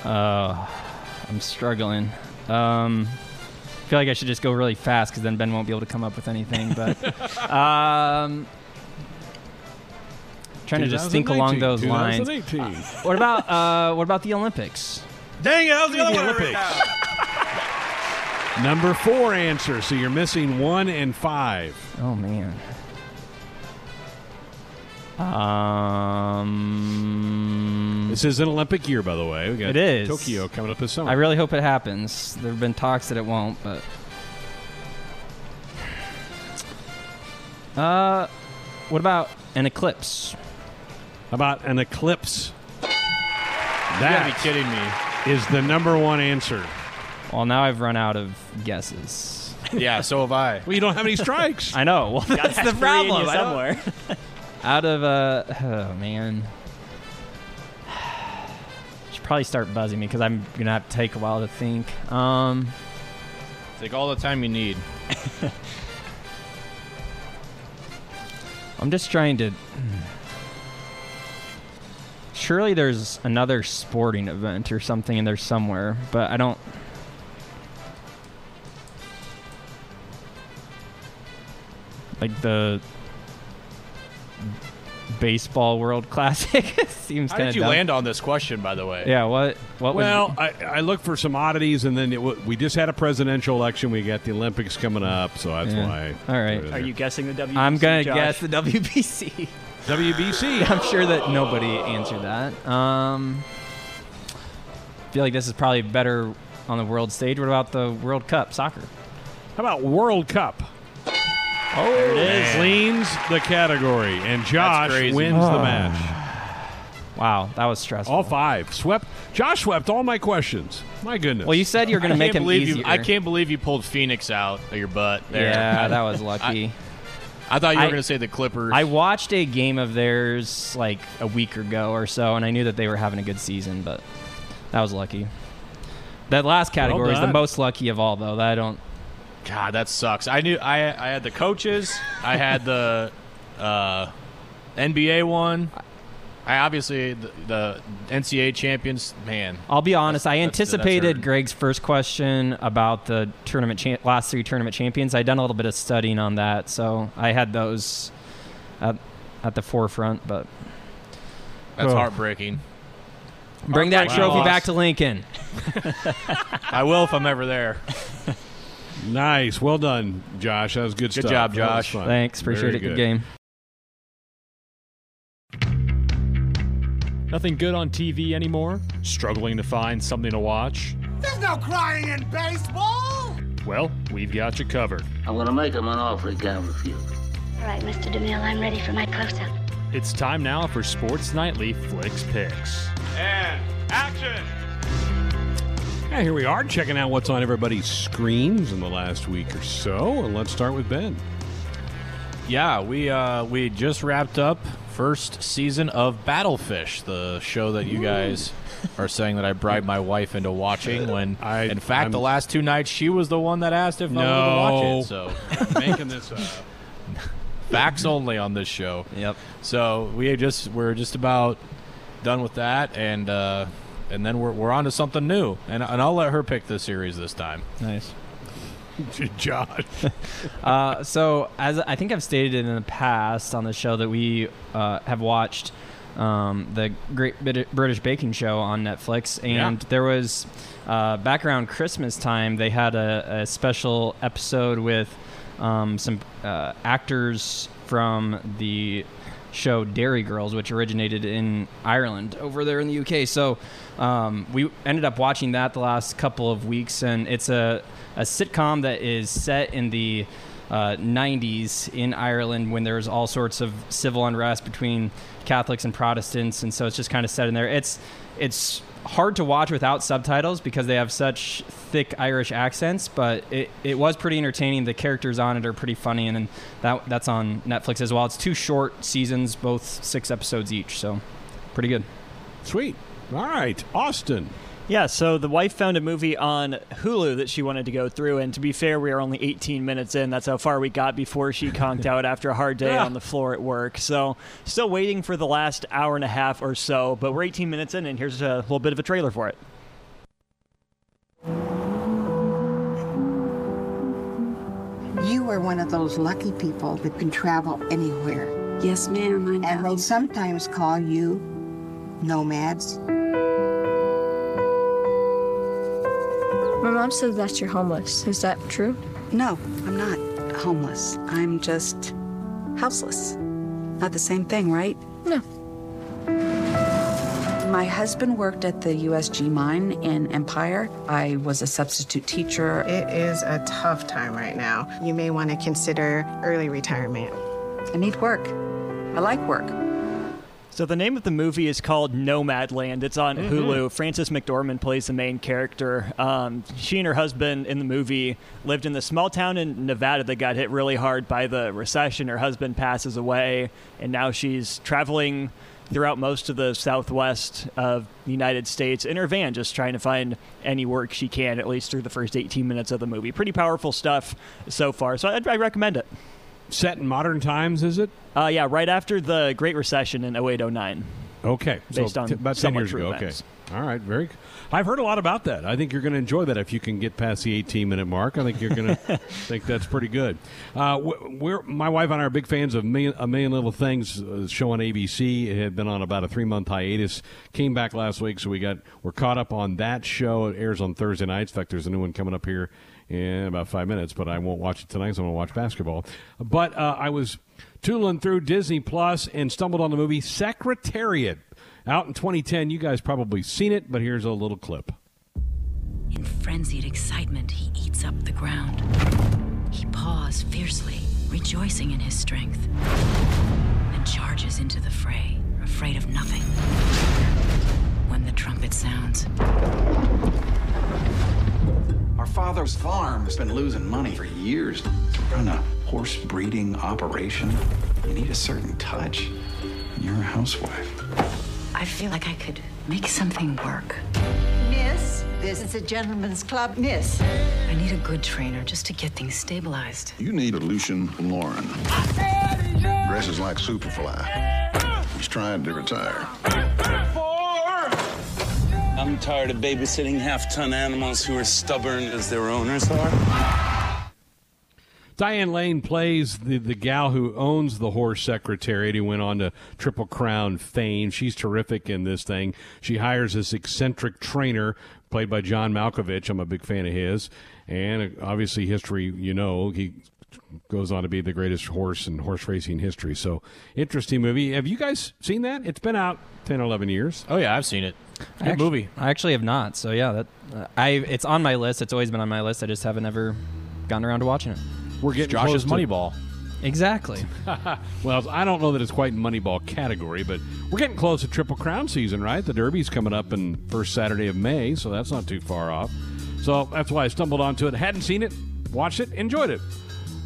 Uh, I'm struggling. Um, feel like I should just go really fast because then Ben won't be able to come up with anything. But um, trying to just think along those lines. 2018. What about uh, what about the Olympics? Dang it! That was the Give me one. Olympics. wrote. Number four answer. So you're missing one and five. Oh man. Um, This is an Olympic year, by the way. We got It is. Tokyo coming up this summer. I really hope it happens. There have been talks that it won't, but. Uh, what about an eclipse? How about an eclipse? You gotta That be kidding me. is the number one answer. Well, now I've run out of guesses. Yeah, so have I. Well, you don't have any strikes. I know. Well, that's the Three in problem. I don't- somewhere. Out of uh, oh man, should probably start buzzing me because I'm gonna have to take a while to think. Um, Take all the time you need. I'm just trying to. Surely there's another sporting event or something in there somewhere, but I don't. Like the baseball World Classic seems How kind did of you land on this question, by the way? Yeah, what? What was? Well, I, I looked for some oddities, and then it, w- we just had a presidential election. We got the Olympics coming up, so that's Yeah. why. All right. Are there. you guessing the WBC? I'm gonna Josh? guess the WBC. WBC? I'm sure that nobody answered that. Um, feel like this is probably better on the world stage. What about the World Cup soccer? How about World Cup? Oh, there it is. Cleans the category, and Josh crazy. wins the match. Wow, that was stressful. All five swept. Josh swept all my questions. My goodness. Well, you said you were going to I make can't him believe easier. you. I can't believe you pulled Phoenix out of your butt. There. Yeah, that was lucky. I thought you were going to say the Clippers. I watched a game of theirs like a week ago or so, and I knew that they were having a good season, but that was lucky. That last category is the most lucky of all, though. That I don't. God, that sucks. I knew I I had the coaches. I had the uh, NBA one. I obviously the, the NCAA champions. Man, I'll be honest. I anticipated. Greg's first question about the tournament cha- last three tournament champions. I'd done a little bit of studying on that, so I had those at, at the forefront. But that's Oh. heartbreaking. bring that trophy loss. back to Lincoln. I will if I'm ever there. nice. Well done, Josh. That was good, stuff. Good stuff. job, Josh. Thanks, appreciate Very it. Good game. Nothing good on TV anymore? Struggling to find something to watch? There's no crying in baseball! Well, we've got you covered. I'm going to make him an offer he can't refuse. All right, Mr. DeMille, I'm ready for my close-up. It's time now for Sports Nightly Flix Pix. And action! Yeah, here we are checking out what's on everybody's screens in the last week or so. And let's start with Ben. Yeah, we uh, we just wrapped up first season of Battlefish, the show that you guys are saying that I bribed my wife into watching. When in fact, I'm- the last two nights she was the one that asked if I wanted to watch it. So making this up. facts only on this show. Yep. So we just we're just about done with that, and uh, and then we're we're on to something new, and and I'll let her pick the series this time. Nice. Josh. uh, so, as I think I've stated in the past on the show that we uh, have watched um, the Great British Baking Show on Netflix, and Yeah. there was uh, back around Christmas time they had a, a special episode with um, some uh, actors from the show Derry Girls, which originated in Ireland over there in the UK. So um, we ended up watching that the last couple of weeks, and it's a, a sitcom that is set in the uh, 90s in Ireland when there was all sorts of civil unrest between Catholics and Protestants, and so it's just kind of set in there. It's it's hard to watch without subtitles because they have such thick Irish accents, but it, it was pretty entertaining. The characters on it are pretty funny, and, and that that's on Netflix as well. It's two short seasons, both six episodes each, so pretty good. Sweet. All right, Austin. Yeah, so the wife found a movie on Hulu that she wanted to go through, and to be fair, we are only 18 minutes in. That's how far we got before she conked out after a hard day Yeah. on the floor at work. So, still waiting for the last hour and a half or so, but we're 18 minutes in, and here's a little bit of a trailer for it. You are one of those lucky people that can travel anywhere. Yes, ma'am, I know. And they sometimes call you nomads. My mom says that you're homeless. Is that true? No, I'm not homeless. I'm just houseless. Not the same thing, right? No. My husband worked at the USG mine in Empire. I was a substitute teacher. It is a tough time right now. You may want to consider early retirement. I need work. I like work. So the name of the movie is called Nomadland. It's on Mhm. Hulu. Frances McDormand plays the main character. Um, she and her husband in the movie lived in the small town in Nevada that got hit really hard by the recession. Her husband passes away, and now she's traveling throughout most of the southwest of the United States in her van, just trying to find any work she can, at least through the first 18 minutes of the movie. Pretty powerful stuff so far, so I'd, I recommend it. Set in modern times, is it? Uh, yeah, right after the Great Recession in 0809. Okay, Based so on t- about ten years ago. events. Okay, all right, very. I've heard a lot about that. I think you're going to enjoy that if you can get past the 18 minute mark. I think you're going to think that's pretty good. Uh, we- we're my wife and I are big fans of million, a million little things. Uh, show on ABC. It had been on about a three month hiatus. Came back last week, so we got we're caught up on that show. It airs on Thursday nights. In fact, there's a new one coming up here in about five minutes, but I won't watch it tonight. So I'm going to watch basketball. But uh, I was tooling through Disney Plus and stumbled on the movie Secretariat. Out in 2010, you guys probably seen it, but here's a little clip. In frenzied excitement, he eats up the ground. He paws fiercely, rejoicing in his strength, and charges into the fray, afraid of nothing. When the trumpet sounds, Our father's farm has been losing money for years. Run a horse breeding operation. You need a certain touch. You're a housewife. I feel like I could make something work. Miss, this is a gentleman's club. Miss. I need a good trainer just to get things stabilized. You need a Lucien Laurin. Dresses like Superfly. He's trying to retire. I'm tired of babysitting half ton animals who are stubborn as their owners are. Diane Lane plays the, the gal who owns the horse secretariat who went on to Triple Crown fame. She's terrific in this thing. She hires this eccentric trainer played by John Malkovich. I'm a big fan of his. And uh, obviously, history, you know, he goes on to be the greatest horse in horse racing history. So, interesting movie. Have you guys seen that? It's been out 10, 11 years. Oh, yeah, I've seen it. I actu- movie. I actually have not. So yeah, that uh, I it's on my list. It's always been on my list. I just haven't ever gotten around to watching it. We're getting Josh's close to- Moneyball. Exactly. well, I don't know that it's quite in Moneyball category, but we're getting close to Triple Crown season, right? The Derby's coming up in first Saturday of May, so that's not too far off. So that's why I stumbled onto it. Hadn't seen it, watched it, enjoyed it.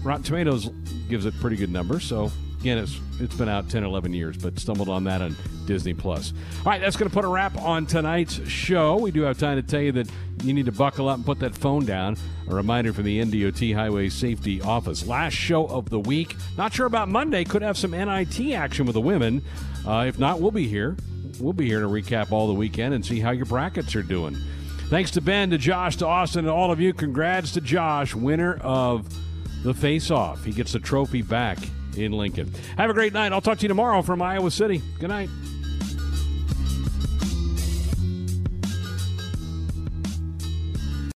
Rotten Tomatoes gives it pretty good numbers, so again, it's it's been out 10, 11 years, but stumbled on that on Disney Plus. All right, that's going to put a wrap on tonight's show. We do have time to tell you that you need to buckle up and put that phone down. A reminder from the NDOT Highway Safety Office. Last show of the week. Not sure about Monday. Could have some NIT action with the women. Uh, if not, we'll be here. We'll be here to recap all the weekend and see how your brackets are doing. Thanks to Ben, to Josh, to Austin, and all of you. Congrats to Josh, winner of the face off. He gets the trophy back in Lincoln. Have a great night. I'll talk to you tomorrow from Iowa City. Good night.